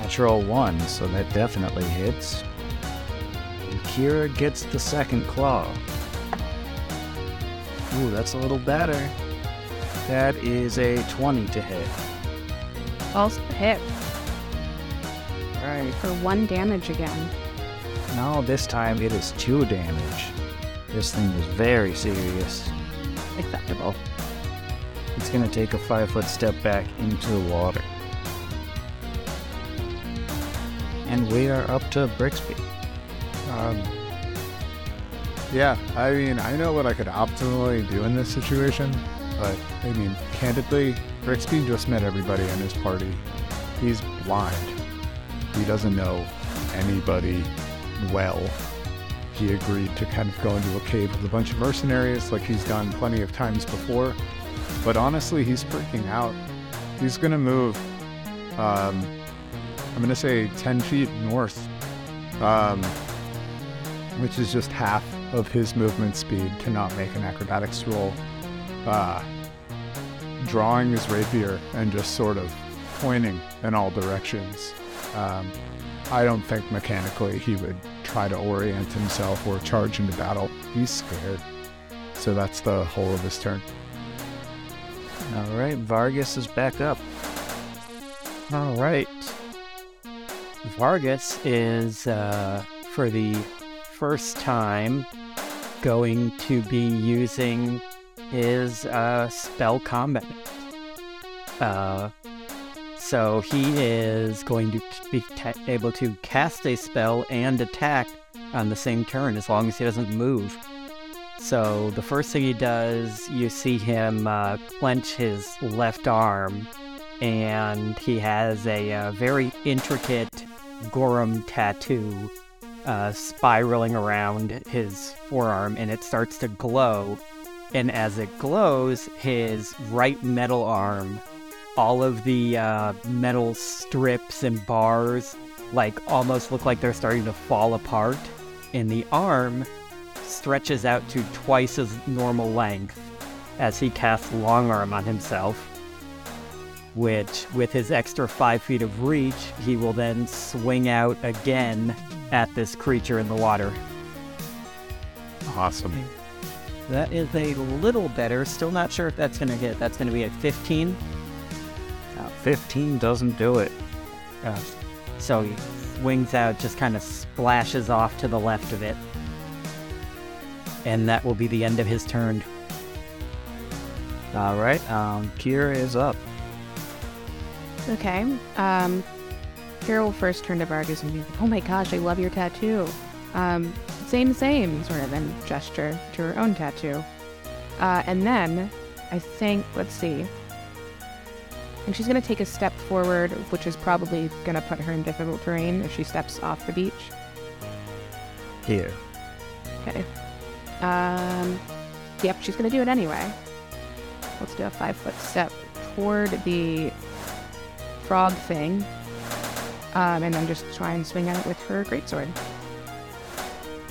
Natural 1, so that definitely hits. And Kira gets the second claw. Ooh, that's a little better. That is a 20 to hit. Also hit Alright, for one damage again. now this time it is 2 damage. This thing is very serious. Acceptable. It's going to take a 5 foot step back into the water. And we are up to Brixby. Um, yeah, I mean, I know what I could optimally do in this situation, but I mean, candidly, Brixby just met everybody in his party. He's blind. He doesn't know anybody well. He agreed to kind of go into a cave with a bunch of mercenaries like he's done plenty of times before. But honestly, he's freaking out. He's going to move, um, I'm going to say 10 feet north. Um, which is just half of his movement speed to not make an acrobatics roll. Uh, drawing his rapier and just sort of pointing in all directions. Um, I don't think mechanically he would try to orient himself or charge into battle. He's scared. So that's the whole of his turn. Alright, Vargas is back up. All right. Vargas is, uh, for the first time, going to be using his uh, spell combat. Uh, so he is going to be able to cast a spell and attack on the same turn as long as he doesn't move. So the first thing he does, you see him uh, clench his left arm and he has a uh, very intricate Gorum tattoo uh, spiraling around his forearm, and it starts to glow. And as it glows, his right metal arm, all of the uh, metal strips and bars, like almost look like they're starting to fall apart, and the arm stretches out to twice as normal length as he casts long arm on himself which, with his extra five feet of reach, he will then swing out again at this creature in the water. Awesome. That is a little better. Still not sure if that's going to hit. That's going to be a 15. Uh, 15 doesn't do it. Uh, so he swings out, just kind of splashes off to the left of it. And that will be the end of his turn. Alright, um, Kira is up. Okay. Um, Kira will first turn to Vargas and be like, "Oh my gosh, I love your tattoo." Um, same, same, sort of, and gesture to her own tattoo. Uh, and then, I think, let's see. And she's gonna take a step forward, which is probably gonna put her in difficult terrain if she steps off the beach. Here. Okay. Um, yep, she's gonna do it anyway. Let's do a five foot step toward the frog thing. Um, and then just try and swing at it with her greatsword.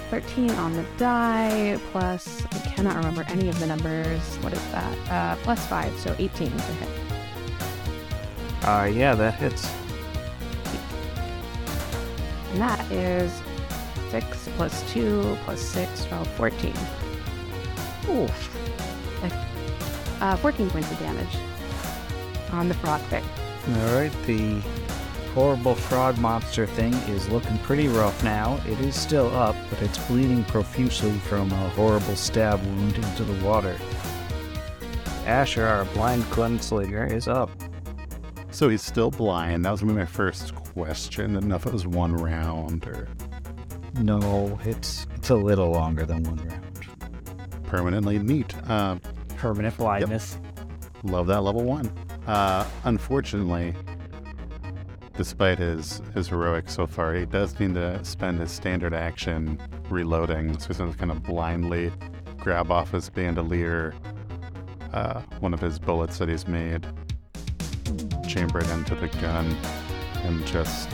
13 on the die, plus, I cannot remember any of the numbers. What is that? Uh, plus 5, so 18 to hit. Uh, yeah, that hits. And that is 6 plus 2 plus 6, 12, 14. Oof. Uh, 14 points of damage on the frog thing. Alright, the horrible frog monster thing is looking pretty rough now. It is still up, but it's bleeding profusely from a horrible stab wound into the water. Asher, our blind gunslinger, is up. So he's still blind. That was gonna be my first question. Didn't know if it was one round or No, it's it's a little longer than one round. permanently neat. Um, Permanent blindness. love that level one. Uh, unfortunately, despite his, his heroics so far, he does need to spend his standard action reloading. So he's going to kind of blindly grab off his bandolier uh, one of his bullets that he's made, chamber it into the gun, and just.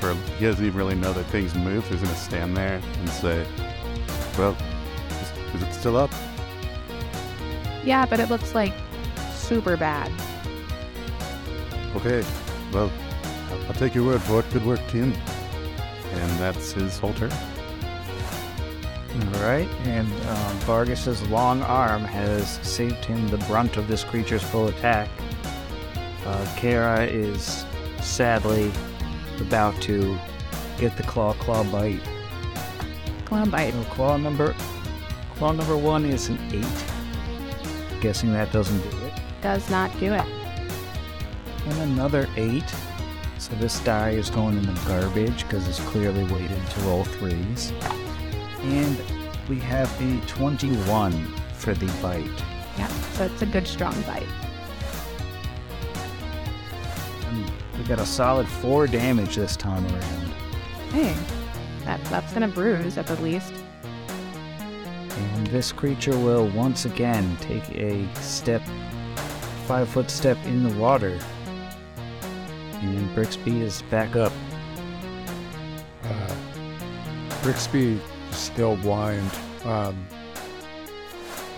For, he doesn't even really know that things move. He's going to stand there and say, Well, is, is it still up? Yeah, but it looks like super bad. Okay, well, I'll, I'll take your word for it. Good work, team. And that's his whole turn. All right, and um, Vargas's long arm has saved him the brunt of this creature's full attack. Uh, Kara is sadly about to get the claw claw bite. Claw bite. So claw number claw number one is an eight. Guessing that doesn't do it. Does not do it. And another eight. So this die is going in the garbage because it's clearly waiting to roll threes. And we have a 21 for the bite. Yeah, so it's a good strong bite. We got a solid four damage this time around. Hey, that, that's gonna bruise at the least. And this creature will once again take a step, five foot step in the water. And then Brixby is back up. Uh, Brixby is still blind. Um,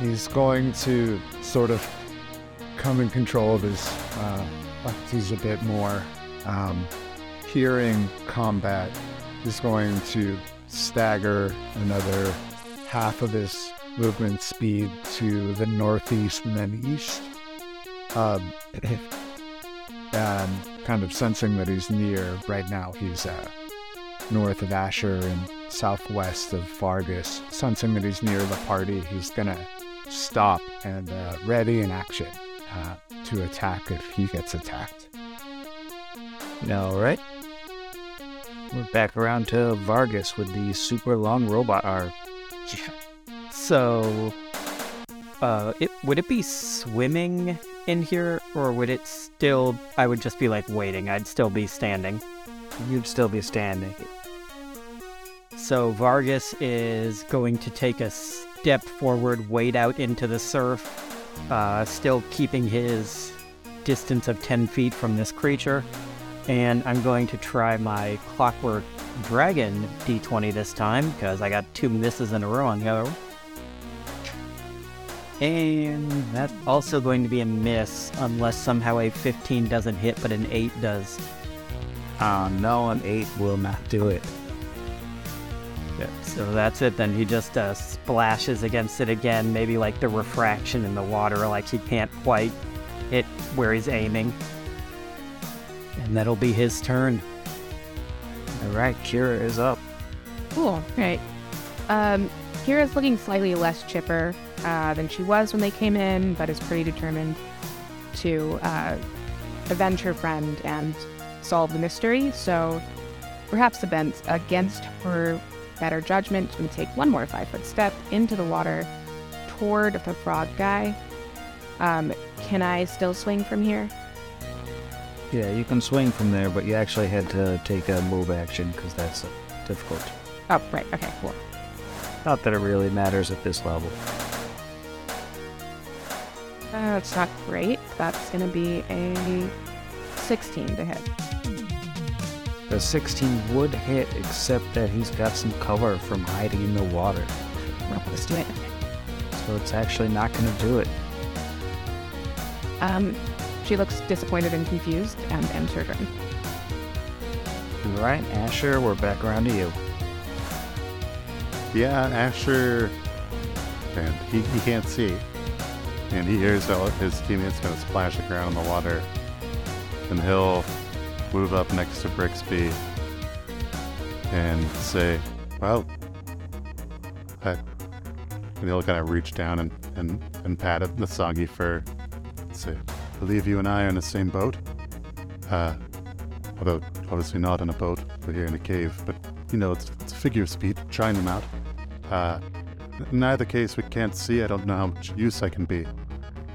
he's going to sort of come in control of his uh, faculties a bit more. Um, hearing combat, is going to stagger another half of his movement speed to the northeast and then east. Um, and kind of sensing that he's near right now, he's uh, north of Asher and southwest of Vargas. Sensing that he's near the party, he's gonna stop and uh, ready in action uh, to attack if he gets attacked. All right. We're back around to Vargas with the super long robot arm. Yeah. So, uh, it would it be swimming in here, or would it still? I would just be like waiting. I'd still be standing. You'd still be standing. So Vargas is going to take a step forward, wade out into the surf, uh, still keeping his distance of 10 feet from this creature. And I'm going to try my Clockwork Dragon d20 this time because I got two misses in a row on the other one. And that's also going to be a miss unless somehow a 15 doesn't hit, but an 8 does. Uh, no, an 8 will not do it. So that's it then. He just uh, splashes against it again, maybe like the refraction in the water, like he can't quite hit where he's aiming. And that'll be his turn. All right, Kira is up. Cool. Right. Um, Kira's looking slightly less chipper uh, than she was when they came in, but is pretty determined to uh, avenge her friend and solve the mystery. So, perhaps against her better judgment, she's going to take one more five foot step into the water toward the frog guy. Um, can I still swing from here? Yeah, you can swing from there, but you actually had to take a move action because that's uh, difficult. Oh, right. Okay, cool. Not that it really matters at this level. Uh, it's not great. That's going to be a 16 to hit. The 16 would hit, except that he's got some cover from hiding in the water. Well, let's do it. So it's actually not going to do it. Um, she looks disappointed and confused and ends her turn. All right, Asher, we're back around to you. Yeah, Asher, and he, he can't see. And he hears that his teammate's going to splash the ground in the water. And he'll move up next to Brixby and say, Well, I, and he'll kind of reach down and, and, and pat at the soggy fur. and Say, believe you and I are in the same boat. Uh, although obviously not in a boat, we're here in a cave, but you know, it's, it's a figure of speech, trying them out. Uh, in either case, we can't see. I don't know how much use I can be.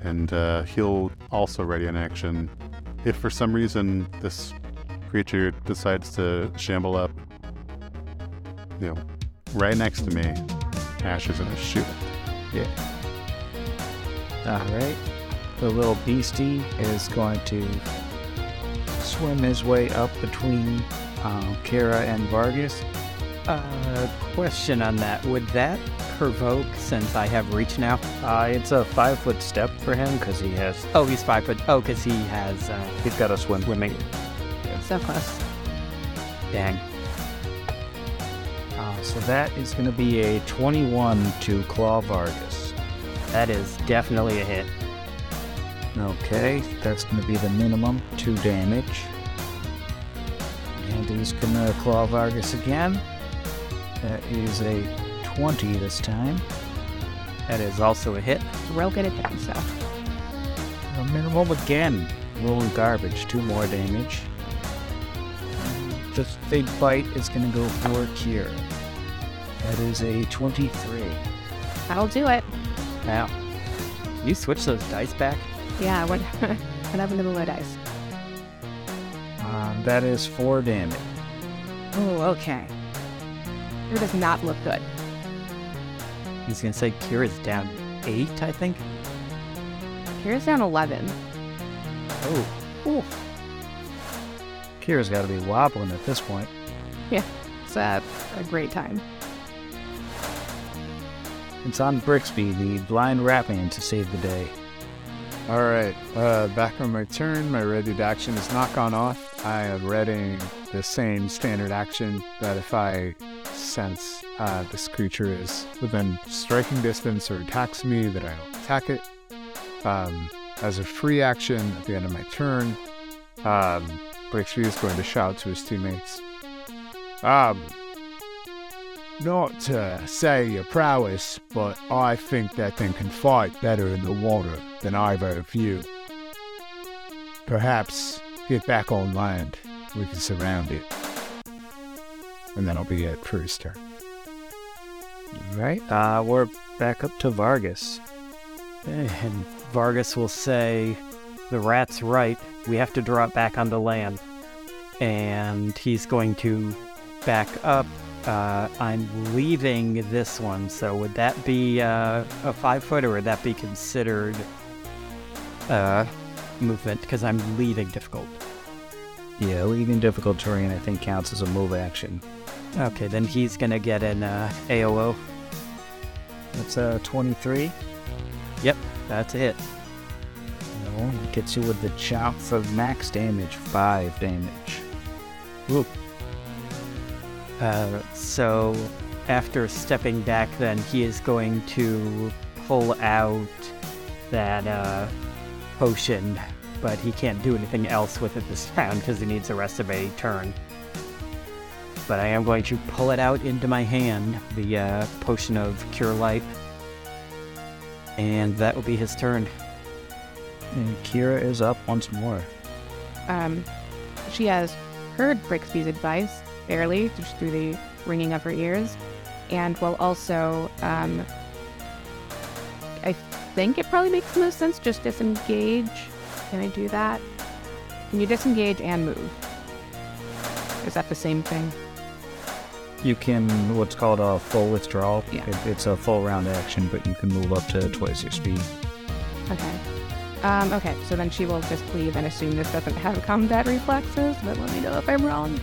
And uh, he'll also ready an action if for some reason this creature decides to shamble up, you know, right next to me, Ash is gonna shoot it. All right. The little beastie is going to swim his way up between um, Kira and Vargas. Uh, question on that. Would that provoke, since I have reach now? Uh, it's a five foot step for him because he has Oh, he's five foot. Oh, because he has uh, he's got a swim. swimming. So close. Dang. Uh, so that is going to be a 21 to Claw Vargas. That is definitely a hit. Okay, that's going to be the minimum, two damage. And he's going to Claw Vargas again. That is a 20 this time. That is also a hit. Real good at hitting stuff. A minimum again. Rolling garbage, two more damage. The big bite is going to go for Kira. That is a 23. That'll do it. Now, you switch those dice back? Yeah, what, what happened to the low dice? Um, that is four damage. Oh, okay. It does not look good. He's gonna say Kira's down eight, I think. Here's down 11. Oh, Ooh, Kira's got to be wobbling at this point. Yeah, it's a, a great time. It's on Brixby, the blind Ratman, to save the day. All right, uh, back on my turn. My readied action is not gone off. I am readying the same standard action that if I sense uh, this creature is within striking distance or attacks me, that I don't attack it. Um, as a free action at the end of my turn, um, Brixby is going to shout to his teammates. Um, not to say your prowess, but I think that thing can fight better in the water than either of you. Perhaps get back on land. We can surround it. And that'll be it for his turn. Right? Uh, we're back up to Vargas. and Vargas will say, "The rat's right. We have to draw it back onto land." And he's going to back up. Uh, I'm leaving this one, so would that be uh, a five foot, or would that be considered uh, movement? Because I'm leaving difficult. Yeah, leaving difficult terrain, I think, counts as a move action. Okay, then he's gonna get an uh, AOO. That's a 23. Yep, That's a hit. No, gets you with the chop for max damage, 5 damage. Uh, so after stepping back, then he is going to pull out that uh, potion, but he can't do anything else with it this round because he needs the rest of a turn. But I am going to pull it out into my hand, the uh, potion of cure light, and that will be his turn. And Kira is up once more. Um, she has heard Brixby's advice, barely, just through the ringing of her ears, and will also, um, I think it probably makes the most sense just disengage. Can I do that? Can you disengage and move? Is that the same thing? You can, what's called a full withdrawal. Yeah. It, it's a full round action, but you can move up to twice your speed. Okay. Um, okay, so then she will just leave and assume this doesn't have combat reflexes, but let me know if I'm wrong.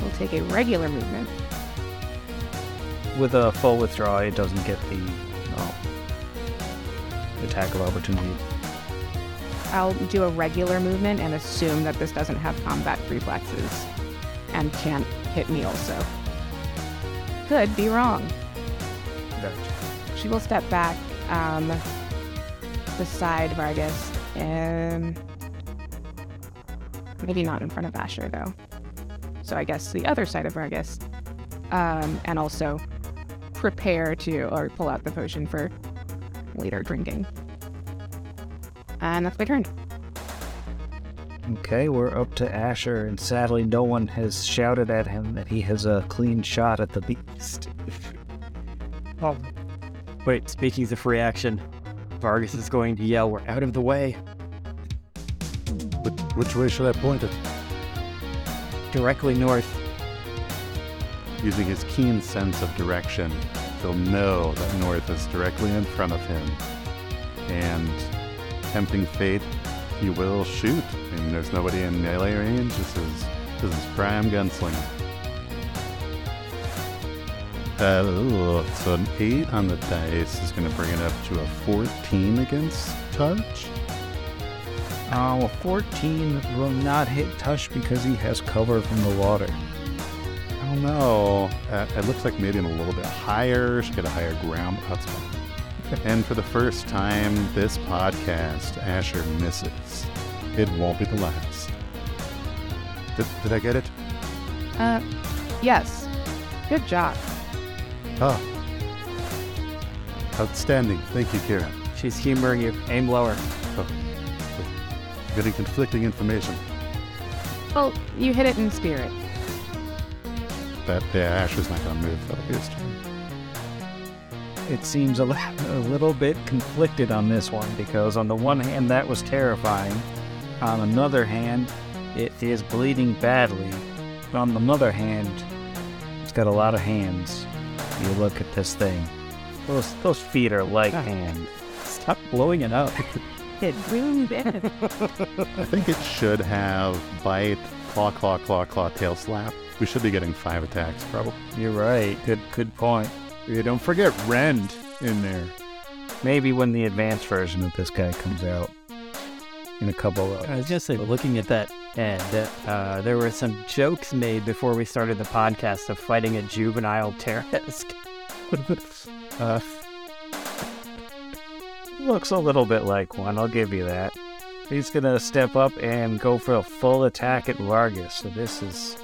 We'll take a regular movement. With a full withdrawal, it doesn't get the uh, attack of opportunity. I'll do a regular movement and assume that this doesn't have combat reflexes and can't hit me also. Could be wrong. She will step back um, beside Vargas. and maybe not in front of Asher, though. So I guess the other side of Vargas. Um, and also prepare to, or pull out the potion for later drinking. And that's my turn. Okay, we're up to Asher, and sadly, no one has shouted at him that he has a clean shot at the beast. Oh. Wait, speaking of free action, Vargas is going to yell, We're out of the way. Which way should I point it? Directly north. Using his keen sense of direction, he'll know that north is directly in front of him. And tempting fate, he will shoot. I mean, there's nobody in melee range. This is this is prime gunslinger. Uh, so an eight on the dice is going to bring it up to a 14 against touch. Oh, well, 14 will not hit touch because he has cover from the water. I don't know. Uh, it looks like maybe I'm a little bit higher. Should get a higher ground. That's fine. and for the first time this podcast, Asher misses. It won't be the last. Did, did I get it? Uh, yes. Good job. Oh. Outstanding. Thank you, Kira. She's humoring you. Aim lower. Getting conflicting information. Well, you hit it in spirit. That the yeah, Asher's not going to move. That'll be his. It seems a, li- a little bit conflicted on this one because, on the one hand, that was terrifying. On another hand, it is bleeding badly. But on another hand, it's got a lot of hands. You look at this thing. Those those feet are like ah. hands. Stop blowing it up. It really did. I think it should have bite, claw, claw, claw, claw, tail slap. We should be getting five attacks, probably. You're right. Good good point. Yeah, don't forget Rend in there. Maybe when the advanced version of this guy comes out in a couple of I was just say, looking at that end, uh, there were some jokes made before we started the podcast of fighting a juvenile Tarrasque. Uh, looks a little bit like one, I'll give you that. He's gonna step up and go for a full attack at Vargas. So this is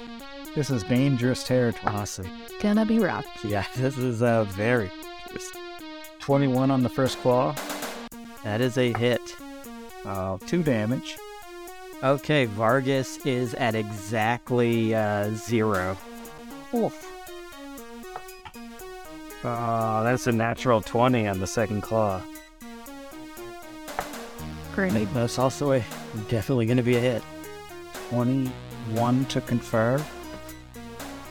this is dangerous territory. Awesome. Gonna be rough. Yeah, this is uh, very. dangerous. Twenty-one on the first claw. That is a hit. Uh, two damage. Okay, Vargas is at exactly uh, zero. Oof. Uh, that's a natural twenty on the second claw. Great. That's also a definitely going to be a hit. Twenty-one to confirm.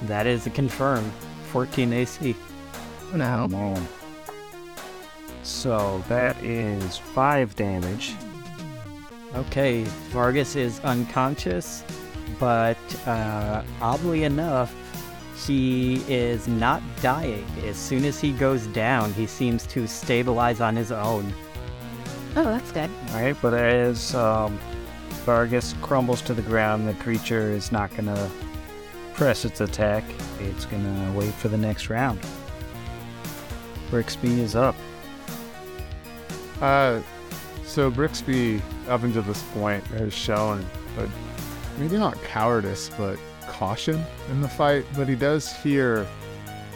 That is a confirm. 14 AC. No. Come. So that is five damage. Okay, Vargas is unconscious, but uh, oddly enough, he is not dying. As soon as he goes down, he seems to stabilize on his own. Oh, that's good. Alright, but as um, Vargas crumbles to the ground, the creature is not gonna press its attack. It's gonna wait for the next round. Brixby is up. Uh, so Brixby, up until this point, has shown, but maybe not cowardice, but caution in the fight. But he does hear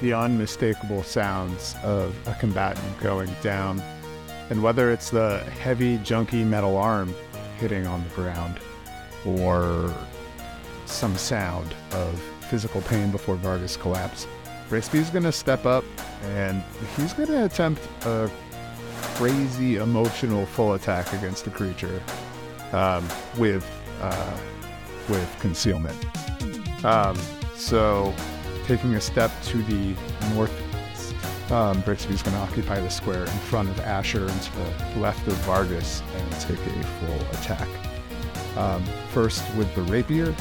the unmistakable sounds of a combatant going down, and whether it's the heavy, junky metal arm hitting on the ground, or some sound of physical pain before Vargas collapse. Brixby's gonna step up and he's gonna attempt a crazy emotional full attack against the creature um, with uh, with concealment. Um, so, taking a step to the northeast, um, Brixby's going to occupy the square in front of Asher and to the left of Vargas and take a full attack. Um, first with the rapier.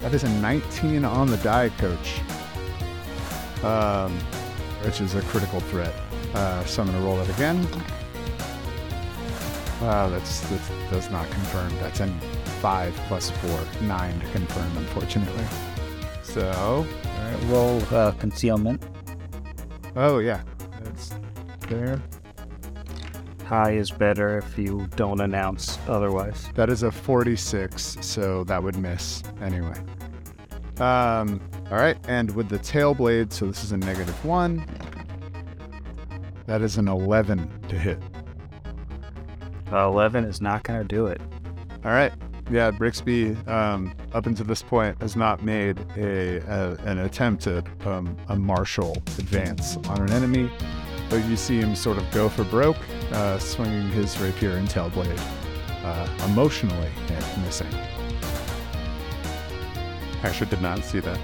That is a 19 on the die, coach, um, which is a critical threat. Uh, so I'm going to roll it again. Wow, that's, that does not confirm. That's an 5 plus 4, 9 to confirm, unfortunately. So, Alright, roll uh, concealment. Oh yeah, that's there. High is better if you don't announce otherwise. That is a 46, so that would miss anyway. Um, all right, and with the tail blade, so this is a negative 1. That is an 11 to hit. Uh, 11 is not gonna do it. All right. Yeah, Brixby, um, up until this point, has not made a, a an attempt at um, a martial advance on an enemy, but you see him sort of go for broke, uh, swinging his rapier and tail blade uh, emotionally missing. Asher did not see that.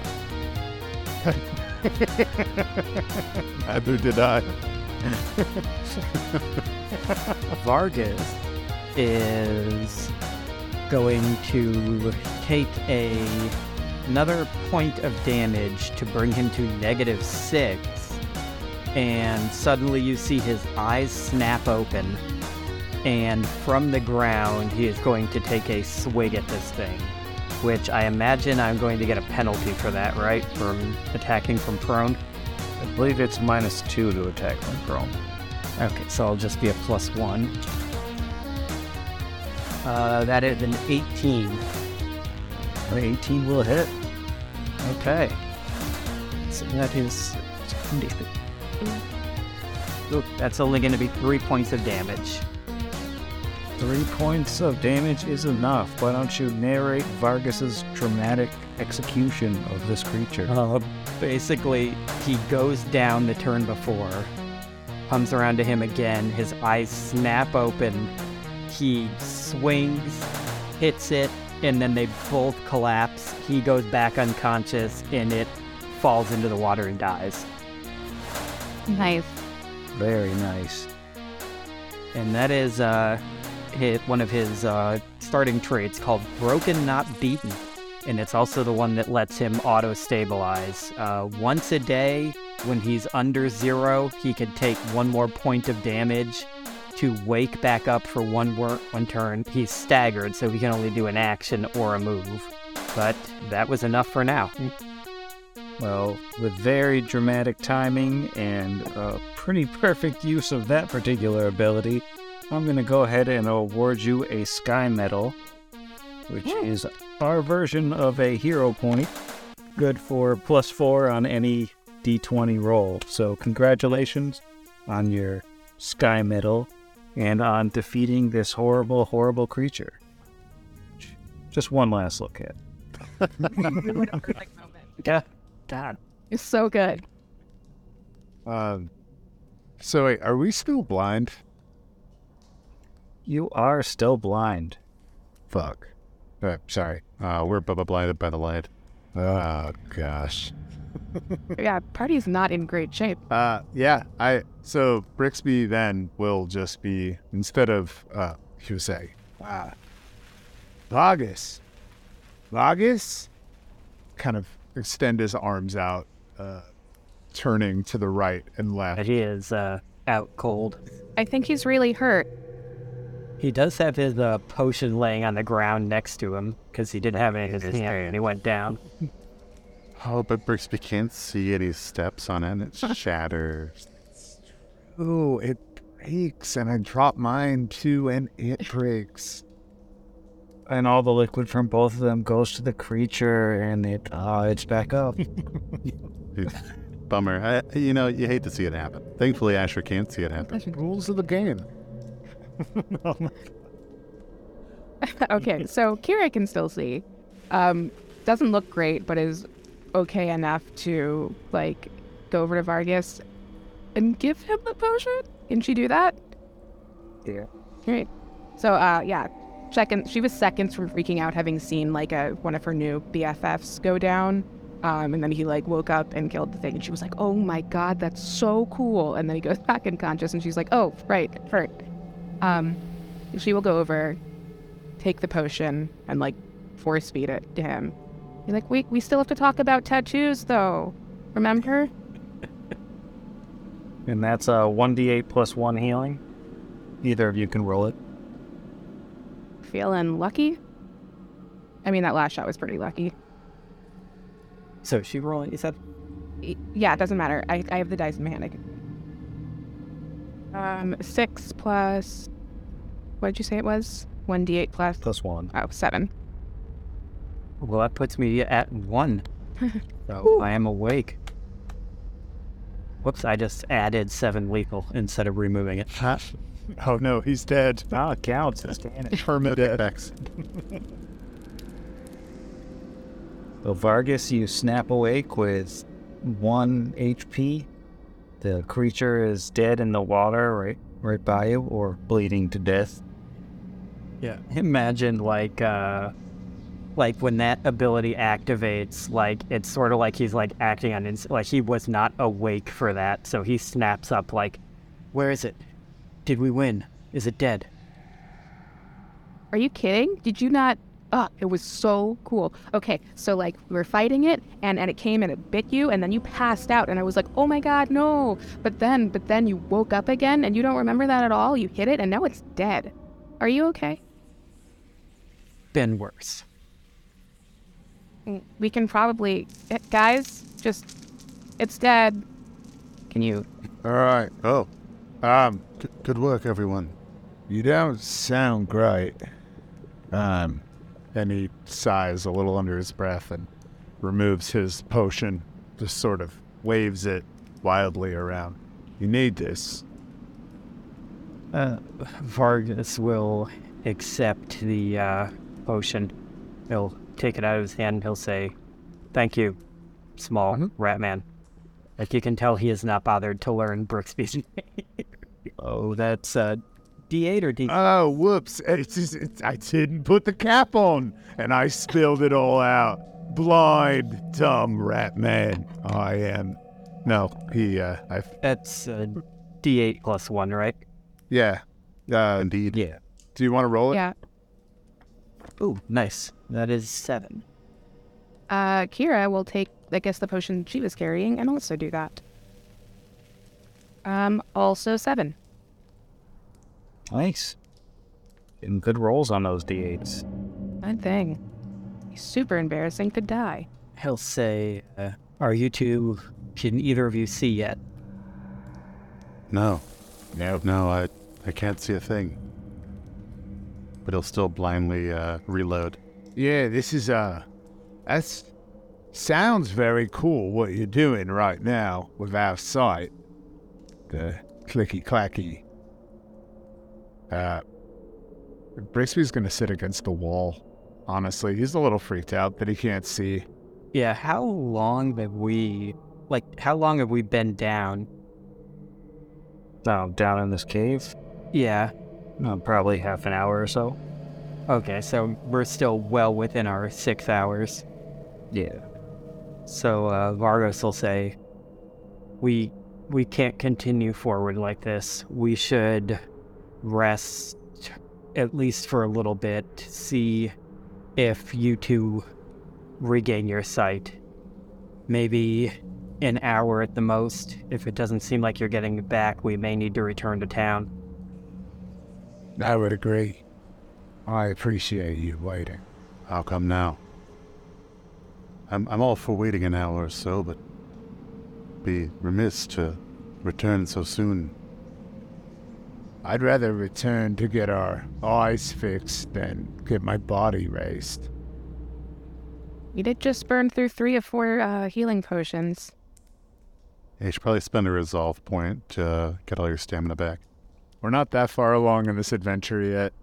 Neither did I. Vargas is going to take a another point of damage to bring him to negative six. And suddenly you see his eyes snap open. And from the ground, he is going to take a swig at this thing. Which I imagine I'm going to get a penalty for that, right? From attacking from prone. I believe it's minus two to attack from prone. Okay, so I'll just be a plus one. Uh, that is an 18. An 18 will hit. Okay. So that is. Oop, that's only going to be three points of damage. Three points of damage is enough. Why don't you narrate Vargas's dramatic execution of this creature? Uh, basically, he goes down the turn before, comes around to him again, his eyes snap open, he swings, hits it, and then they both collapse. He goes back unconscious, and it falls into the water and dies. Nice. Very nice. And that is uh, hit one of his uh, starting traits called Broken Not Beaten. And it's also the one that lets him auto stabilize. Uh, once a day, when he's under zero, he can take one more point of damage to wake back up for one, wor- one turn. He's staggered, so he can only do an action or a move. But that was enough for now. Well, with very dramatic timing and a pretty perfect use of that particular ability, I'm going to go ahead and award you a Sky Medal, which is our version of a hero point, good for plus four on any d20 roll. So, congratulations on your Sky Medal and on defeating this horrible, horrible creature. Just one last look at. Yeah. God. It's so good. Um, so wait, are we still blind? You are still blind. Fuck. Uh, sorry. Uh, we're bu- bu- blinded by the light. Oh gosh. Yeah, party's not in great shape. Uh, yeah. I so Brixby then will just be instead of uh, he would say, uh, Vargas, Vargas, kind of extend his arms out, uh, turning to the right and left. He is uh, out cold. I think he's really hurt. He does have his uh, potion laying on the ground next to him because he didn't have any in his hand and he went down. Oh, but Brixby can't see any steps on it. It shatters. Ooh, it breaks, and I drop mine too, and it breaks. And all the liquid from both of them goes to the creature, and it uh, it's back up. Bummer. I, you know, you hate to see it happen. Thankfully, Asher can't see it happen. Rules of the game. okay, so Kira can still see. Um, doesn't look great, but is okay enough to like go over to Vargas and give him the potion. Can she do that? Yeah. Great. So, uh, yeah, second. She was seconds from freaking out, having seen like a one of her new BFFs go down. Um, and then he like woke up and killed the thing, and she was like, "Oh my god, that's so cool!" And then he goes back unconscious, and she's like, "Oh, right, hurt." Um, she will go over, take the potion, and like force feed it to him. You're like, "We we still have to talk about tattoos, though. Remember?" And that's a 1d8 plus 1 healing. Either of you can roll it. Feeling lucky. I mean, that last shot was pretty lucky. So she rolling, you said? Yeah, it doesn't matter. I, I have the dice in my hand. I can... Um, six plus. What did you say it was? One d8 plus. Plus 1. Oh, seven. Well, that puts me at one. so I am awake. Whoops, I just added seven lethal instead of removing it. Oh no, he's dead. Ah, it counts. It's. Effects. So Vargas, you snap awake with 1 HP. The creature is dead in the water right, right by you or bleeding to death. Yeah. Imagine like uh like when that ability activates, like it's sort of like he's like acting on ins- like he was not awake for that, so he snaps up like, "Where is it? Did we win? Is it dead?" Are you kidding? Did you not? Oh, it was so cool. Okay, so like we were fighting it, and and it came and it bit you, and then you passed out, and I was like, oh my god, no! But then, but then you woke up again, and you don't remember that at all. You hit it, and now it's dead. Are you okay? Been worse. We can probably, guys, just, it's dead. Can you? All right. Oh, Um, g- good work, everyone. you don't sound great. Um, and he sighs a little under his breath and removes his potion, just sort of waves it wildly around. You need this. Uh, Vargas will accept the uh, potion. He'll take it out of his hand. and He'll say, "Thank you, small rat man." Like you can tell, he is not bothered to learn Brixby's name. oh, that's uh, D8 or D. Oh, whoops. It's just, it's, I didn't put the cap on and I spilled it all out. Blind, dumb rat man. I am. No, he, uh, I, That's uh, D8 plus one, right? yeah. Uh, Indeed. Yeah. do you want to roll it? Yeah. Ooh, nice. That is seven. Uh, Kira will take, I guess, the potion she was carrying, and also do that. Um, also seven. Nice. Getting good rolls on those d8s. Bad thing. Super embarrassing to die. He'll say, uh, "Are you two? Can either of you see yet?" No, No. no, I, I can't see a thing. But he'll still blindly uh, reload. Yeah, this is, uh, that's, sounds very cool what you're doing right now with our sight. The clicky clacky. Uh, Brixby's gonna sit against the wall. Honestly, he's a little freaked out that he can't see. Yeah. How long have we, like, how long have we been down? Now, down in this cave, Yeah. uh, probably half an hour or so. Okay, so we're still well within our six hours. Yeah. So uh, Vargas will say, "We we can't continue forward like this. We should rest at least for a little bit. See if you two regain your sight. Maybe an hour at the most. If it doesn't seem like you're getting back, we may need to return to town." I would agree. I appreciate you waiting. How come now? I'm, I'm all for waiting an hour or so, but be remiss to return so soon. I'd rather return to get our eyes fixed than get my body raised. You did just burn through three or four uh, healing potions. Yeah, you should probably spend a resolve point to uh, get all your stamina back. We're not that far along in this adventure yet.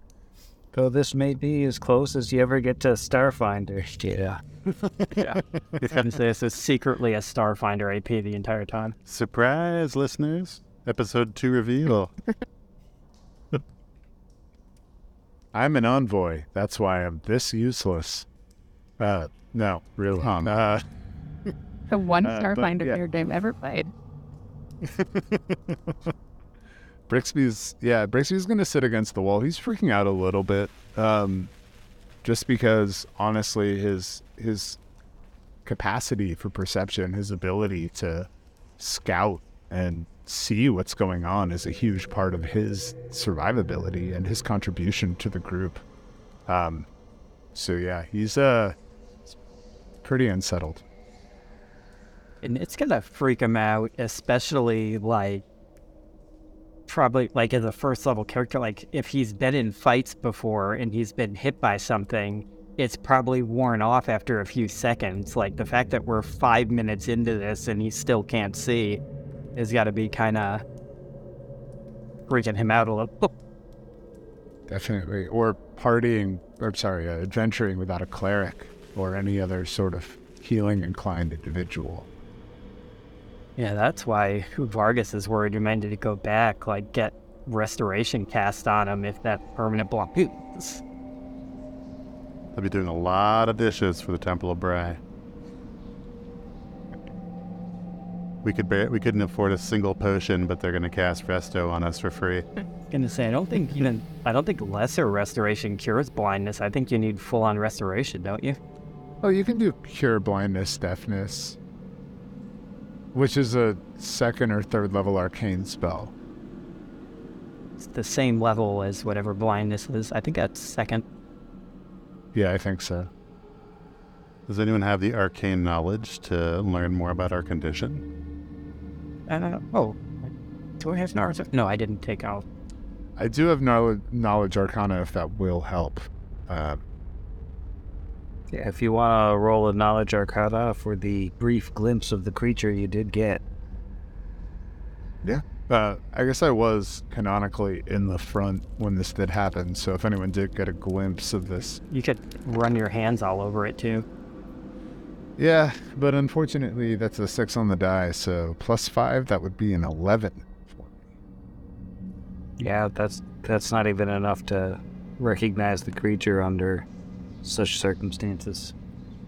Though this may be as close as you ever get to Starfinder. Yeah. yeah. this is secretly a Starfinder AP the entire time. Surprise, listeners! Episode 2 reveal. I'm an envoy. That's why I'm this useless. Uh, no, really. Um, Uh, The one Uh, Starfinder yeah. game ever played. Brixby's yeah, Brixby's gonna sit against the wall. He's freaking out a little bit, um, just because honestly, his his capacity for perception, his ability to scout and see what's going on, is a huge part of his survivability and his contribution to the group. Um, so yeah, he's uh pretty unsettled. and it's gonna freak him out, especially like probably like as a first level character. Like if he's been in fights before and he's been hit by something, it's probably worn off after a few seconds. Like the fact that we're five minutes into this and he still can't see has got to be kind of freaking him out a little. Definitely. Or partying, or sorry, uh, adventuring without a cleric or any other sort of healing inclined individual. Yeah, that's why Vargas is worried. We might need to go back, like get restoration cast on him if that permanent block. dishes. I'll be doing a lot of dishes for the Temple of Bray. We could bear, we couldn't afford a single potion, but they're gonna cast Resto on us for free. Gonna say I don't think even I don't think lesser restoration cures blindness. I think you need full on restoration, don't you? Oh, you can do cure blindness, deafness, which is a second or third level arcane spell. It's the same level as whatever blindness is. I think that's second. Yeah, I think so. Does anyone have the arcane knowledge to learn more about our condition? Uh, oh, do I have Naruto? No, I didn't take out. I do have knowledge, knowledge arcana if that will help. Uh, Yeah, if you want to roll a knowledge arcana for the brief glimpse of the creature you did get. yeah. Uh, I guess I was canonically in the front when this did happen, so if anyone did get a glimpse of this. You could run your hands all over it too. Yeah, but unfortunately, that's a six on the die, so plus five, that would be an 11 for me. Yeah, that's that's not even enough to recognize the creature under such circumstances.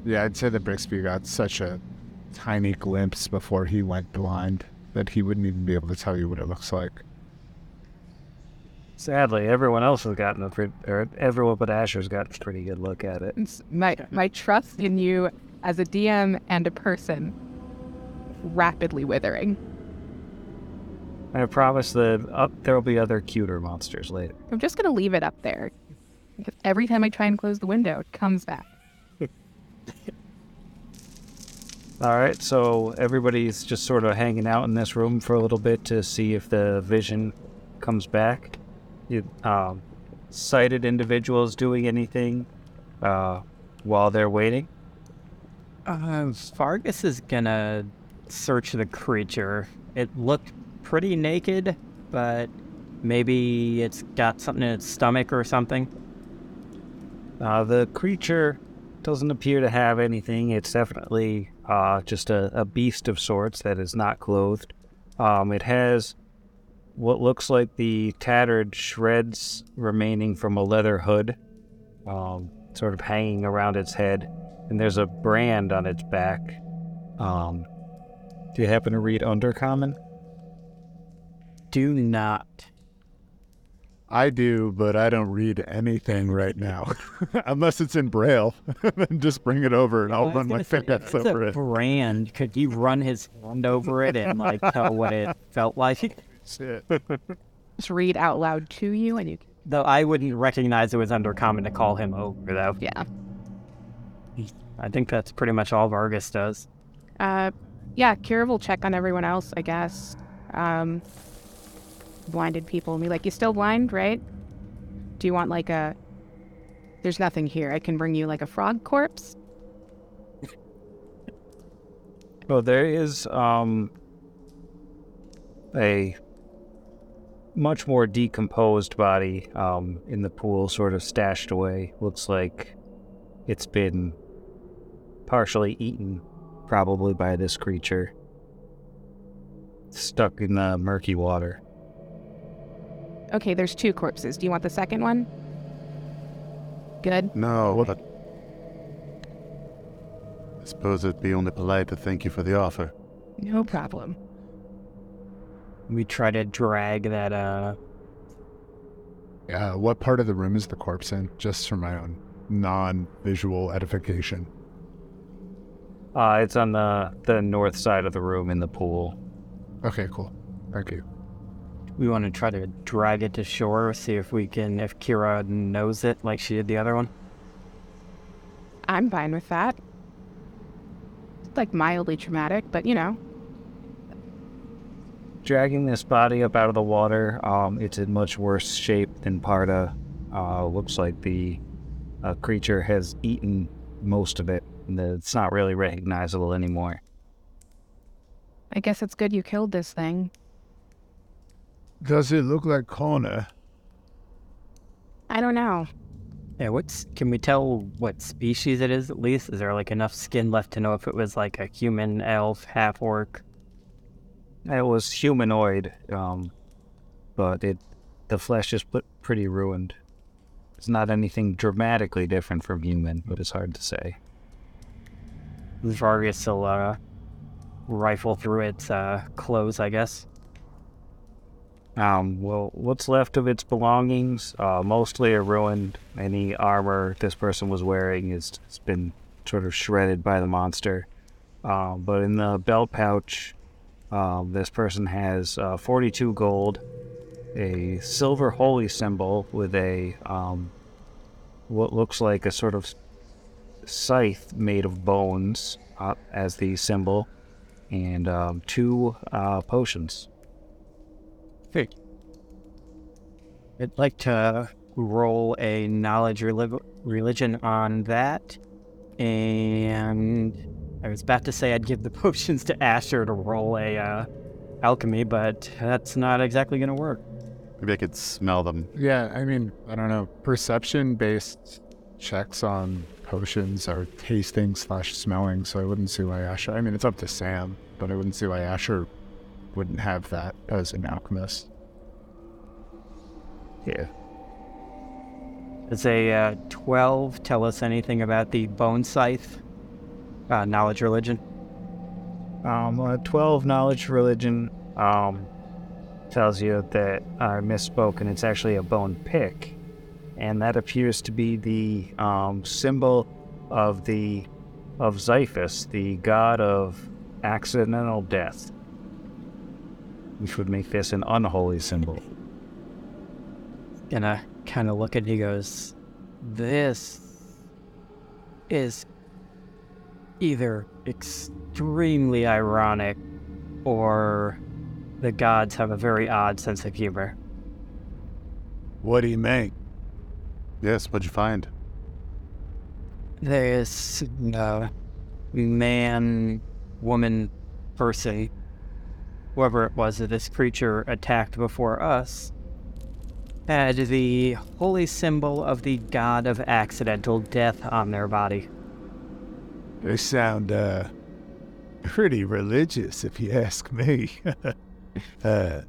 Yeah, I'd say that Brixby got such a tiny glimpse before he went blind that he wouldn't even be able to tell you what it looks like. Sadly, everyone else has gotten a pretty, or everyone but Asher's gotten a pretty good look at it. It's my my trust in you as a DM and a person rapidly withering. I promise that uh, there will be other cuter monsters later. I'm just gonna leave it up there. Because every time I try and close the window, it comes back. All right, so everybody's just sort of hanging out in this room for a little bit to see if the vision comes back. You, um, sighted individuals doing anything uh, while they're waiting? Uh, Vargas is gonna search the creature. It looked pretty naked, but maybe it's got something in its stomach or something. Uh, the creature doesn't appear to have anything. It's definitely uh, just a, a beast of sorts that is not clothed. Um, it has what looks like the tattered shreds remaining from a leather hood, um, sort of hanging around its head, and there's a brand on its back. Um, do you happen to read Undercommon? Do not. I do, but I don't read anything right now. Unless it's in Braille. then just bring it over and I'll run my gonna say, fingers it's over a it. brand. Could you run his hand over it and like tell what it felt like? Shit. Just read out loud to you, and you. Though I wouldn't recognize it was under common to call him over, though. Yeah. I think that's pretty much all Vargas does. Uh, yeah. Kira will check on everyone else, I guess. Um, blinded people and be like, "You still blind, right? Do you want like a? There's nothing here. I can bring you like a frog corpse. Well, there is um, a much more decomposed body um, in the pool, sort of stashed away. Looks like it's been partially eaten, probably by this creature. Stuck in the murky water. Okay, there's two corpses. Do you want the second one? Good. No, but I suppose it'd be only polite to thank you for the offer. No problem. We try to drag that, uh, Yeah, what part of the room is the corpse in? Just for my own non visual edification. Uh, it's on the, the north side of the room in the pool. Okay, cool. Thank you. We want to try to drag it to shore, see if we can, if Kira knows it like she did the other one. I'm fine with that. It's like mildly traumatic, but you know, dragging this body up out of the water. Um, it's in much worse shape than Parda. Uh, looks like the uh, creature has eaten most of it. And it's not really recognizable anymore. I guess it's good you killed this thing. Does it look like Khonnir? I don't know. Yeah, what's can we tell what species it is at least? Is there like enough skin left to know if it was like a human, elf, half orc? It was humanoid, um, but it the flesh is put pretty ruined. It's not anything dramatically different from human, but it's hard to say. Vargas will uh, rifle through its uh, clothes, I guess. Um, well, what's left of its belongings, uh, mostly are ruined. Any armor this person was wearing has been sort of shredded by the monster. Um, but in the belt pouch, um, this person has uh, 42 gold, a silver holy symbol with a um, what looks like a sort of scythe made of bones uh, as the symbol, and um, two uh, potions. Hey. I'd like to roll a knowledge reli- religion on that. And I was about to say I'd give the potions to Asher to roll a uh, alchemy, but that's not exactly going to work. Maybe I could smell them. Yeah, I mean, I don't know. Perception based checks on potions are tasting slash smelling, so I wouldn't see why Asher. I mean, it's up to Sam, but I wouldn't see why Asher wouldn't have that as an alchemist. Yeah. Does a uh, 12 tell us anything about the bone scythe? Uh, knowledge religion? Um, uh, 12 knowledge religion um, tells you that I misspoke, and it's actually a bone pick. And that appears to be the um, symbol of the of Zyphus, the god of accidental death, which would make this an unholy symbol. And I kind of look at it, he goes, This is either extremely ironic or the gods have a very odd sense of humor. What do you mean? Yes, what'd you find? There's a uh, man, woman, person, whoever it was that this creature attacked before us, had the holy symbol of the god of accidental death on their body. They sound, uh, pretty religious, if you ask me. uh,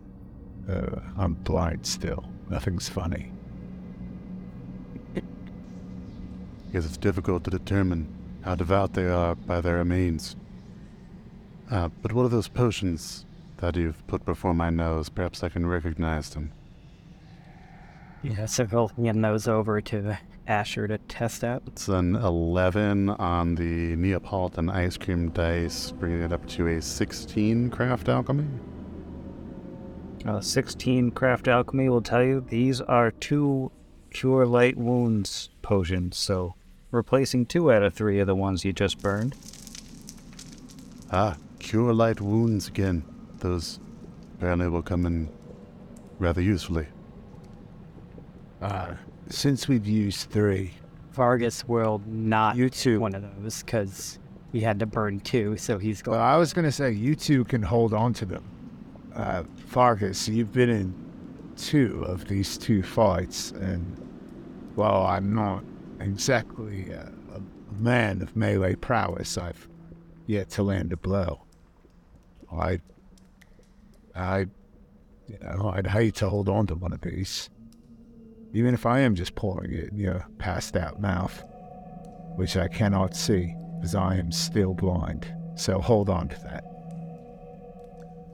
uh, I'm blind still. Nothing's funny. Because it's difficult to determine how devout they are by their means. Uh, but what are those potions that you've put before my nose? Perhaps I can recognize them. Yeah, so he'll hand those over to Asher to test out. It's an 11 on the Neapolitan ice cream dice, bringing it up to a 16 craft alchemy. Uh, 16 craft alchemy will tell you these are two cure light wounds potions, so replacing two out of three of the ones you just burned. Ah, cure light wounds again. Those apparently will come in rather usefully. Uh, since we've used three, Vargas will not You too. one of those because he had to burn two, so he's well, going. I was gonna say you two can hold on to them. Uh, Vargas, you've been in two of these two fights, and well, I'm not exactly uh, a man of melee prowess. I've yet to land a blow. I, I, you know, I'd hate to hold on to one of these, even if I am just pouring it in your passed out mouth, which I cannot see as I am still blind. So hold on to that.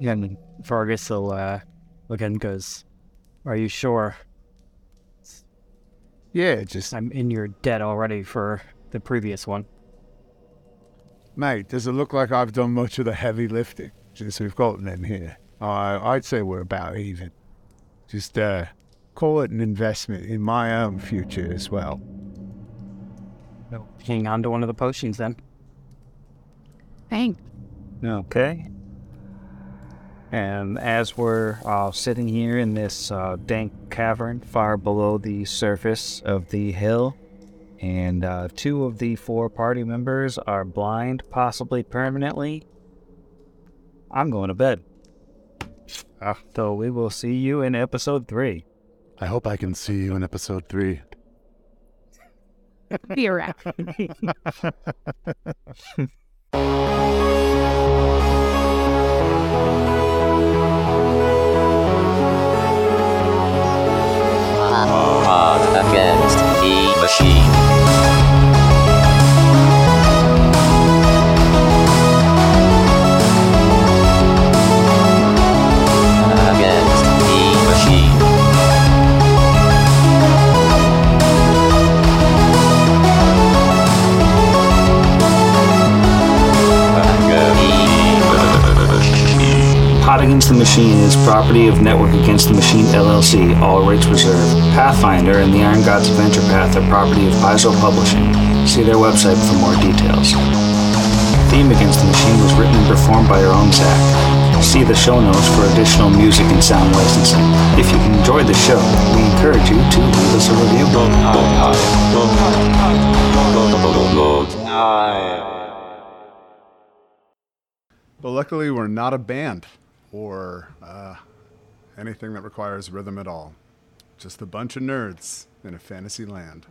And Vargas will uh, look and goes, Are you sure? Yeah, just I'm in your debt already for the previous one. mate. Does it look like I've done much of the heavy lifting since we've gotten in here? I I'd say we're about even. Just uh, call it an investment in my own future as well. Hang on to one of the potions then. Thanks. Okay. And as we're uh, sitting here in this uh, dank cavern far below the surface of the hill, and uh, two of the four party members are blind, possibly permanently, I'm going to bed. Ah. So we will see you in episode three. I hope I can see you in episode three. Be around. Odds against Against the Machine is property of Network Against the Machine LLC, all rights reserved. Pathfinder and the Iron Gods Adventure Path are property of Paizo Publishing. See their website for more details. Theme Against the Machine was written and performed by our own Zach. See the show notes for additional music and sound licensing. If you enjoyed the show, we encourage you to leave us a review. But luckily, we're not a band or uh, anything that requires rhythm at all. Just a bunch of nerds in a fantasy land.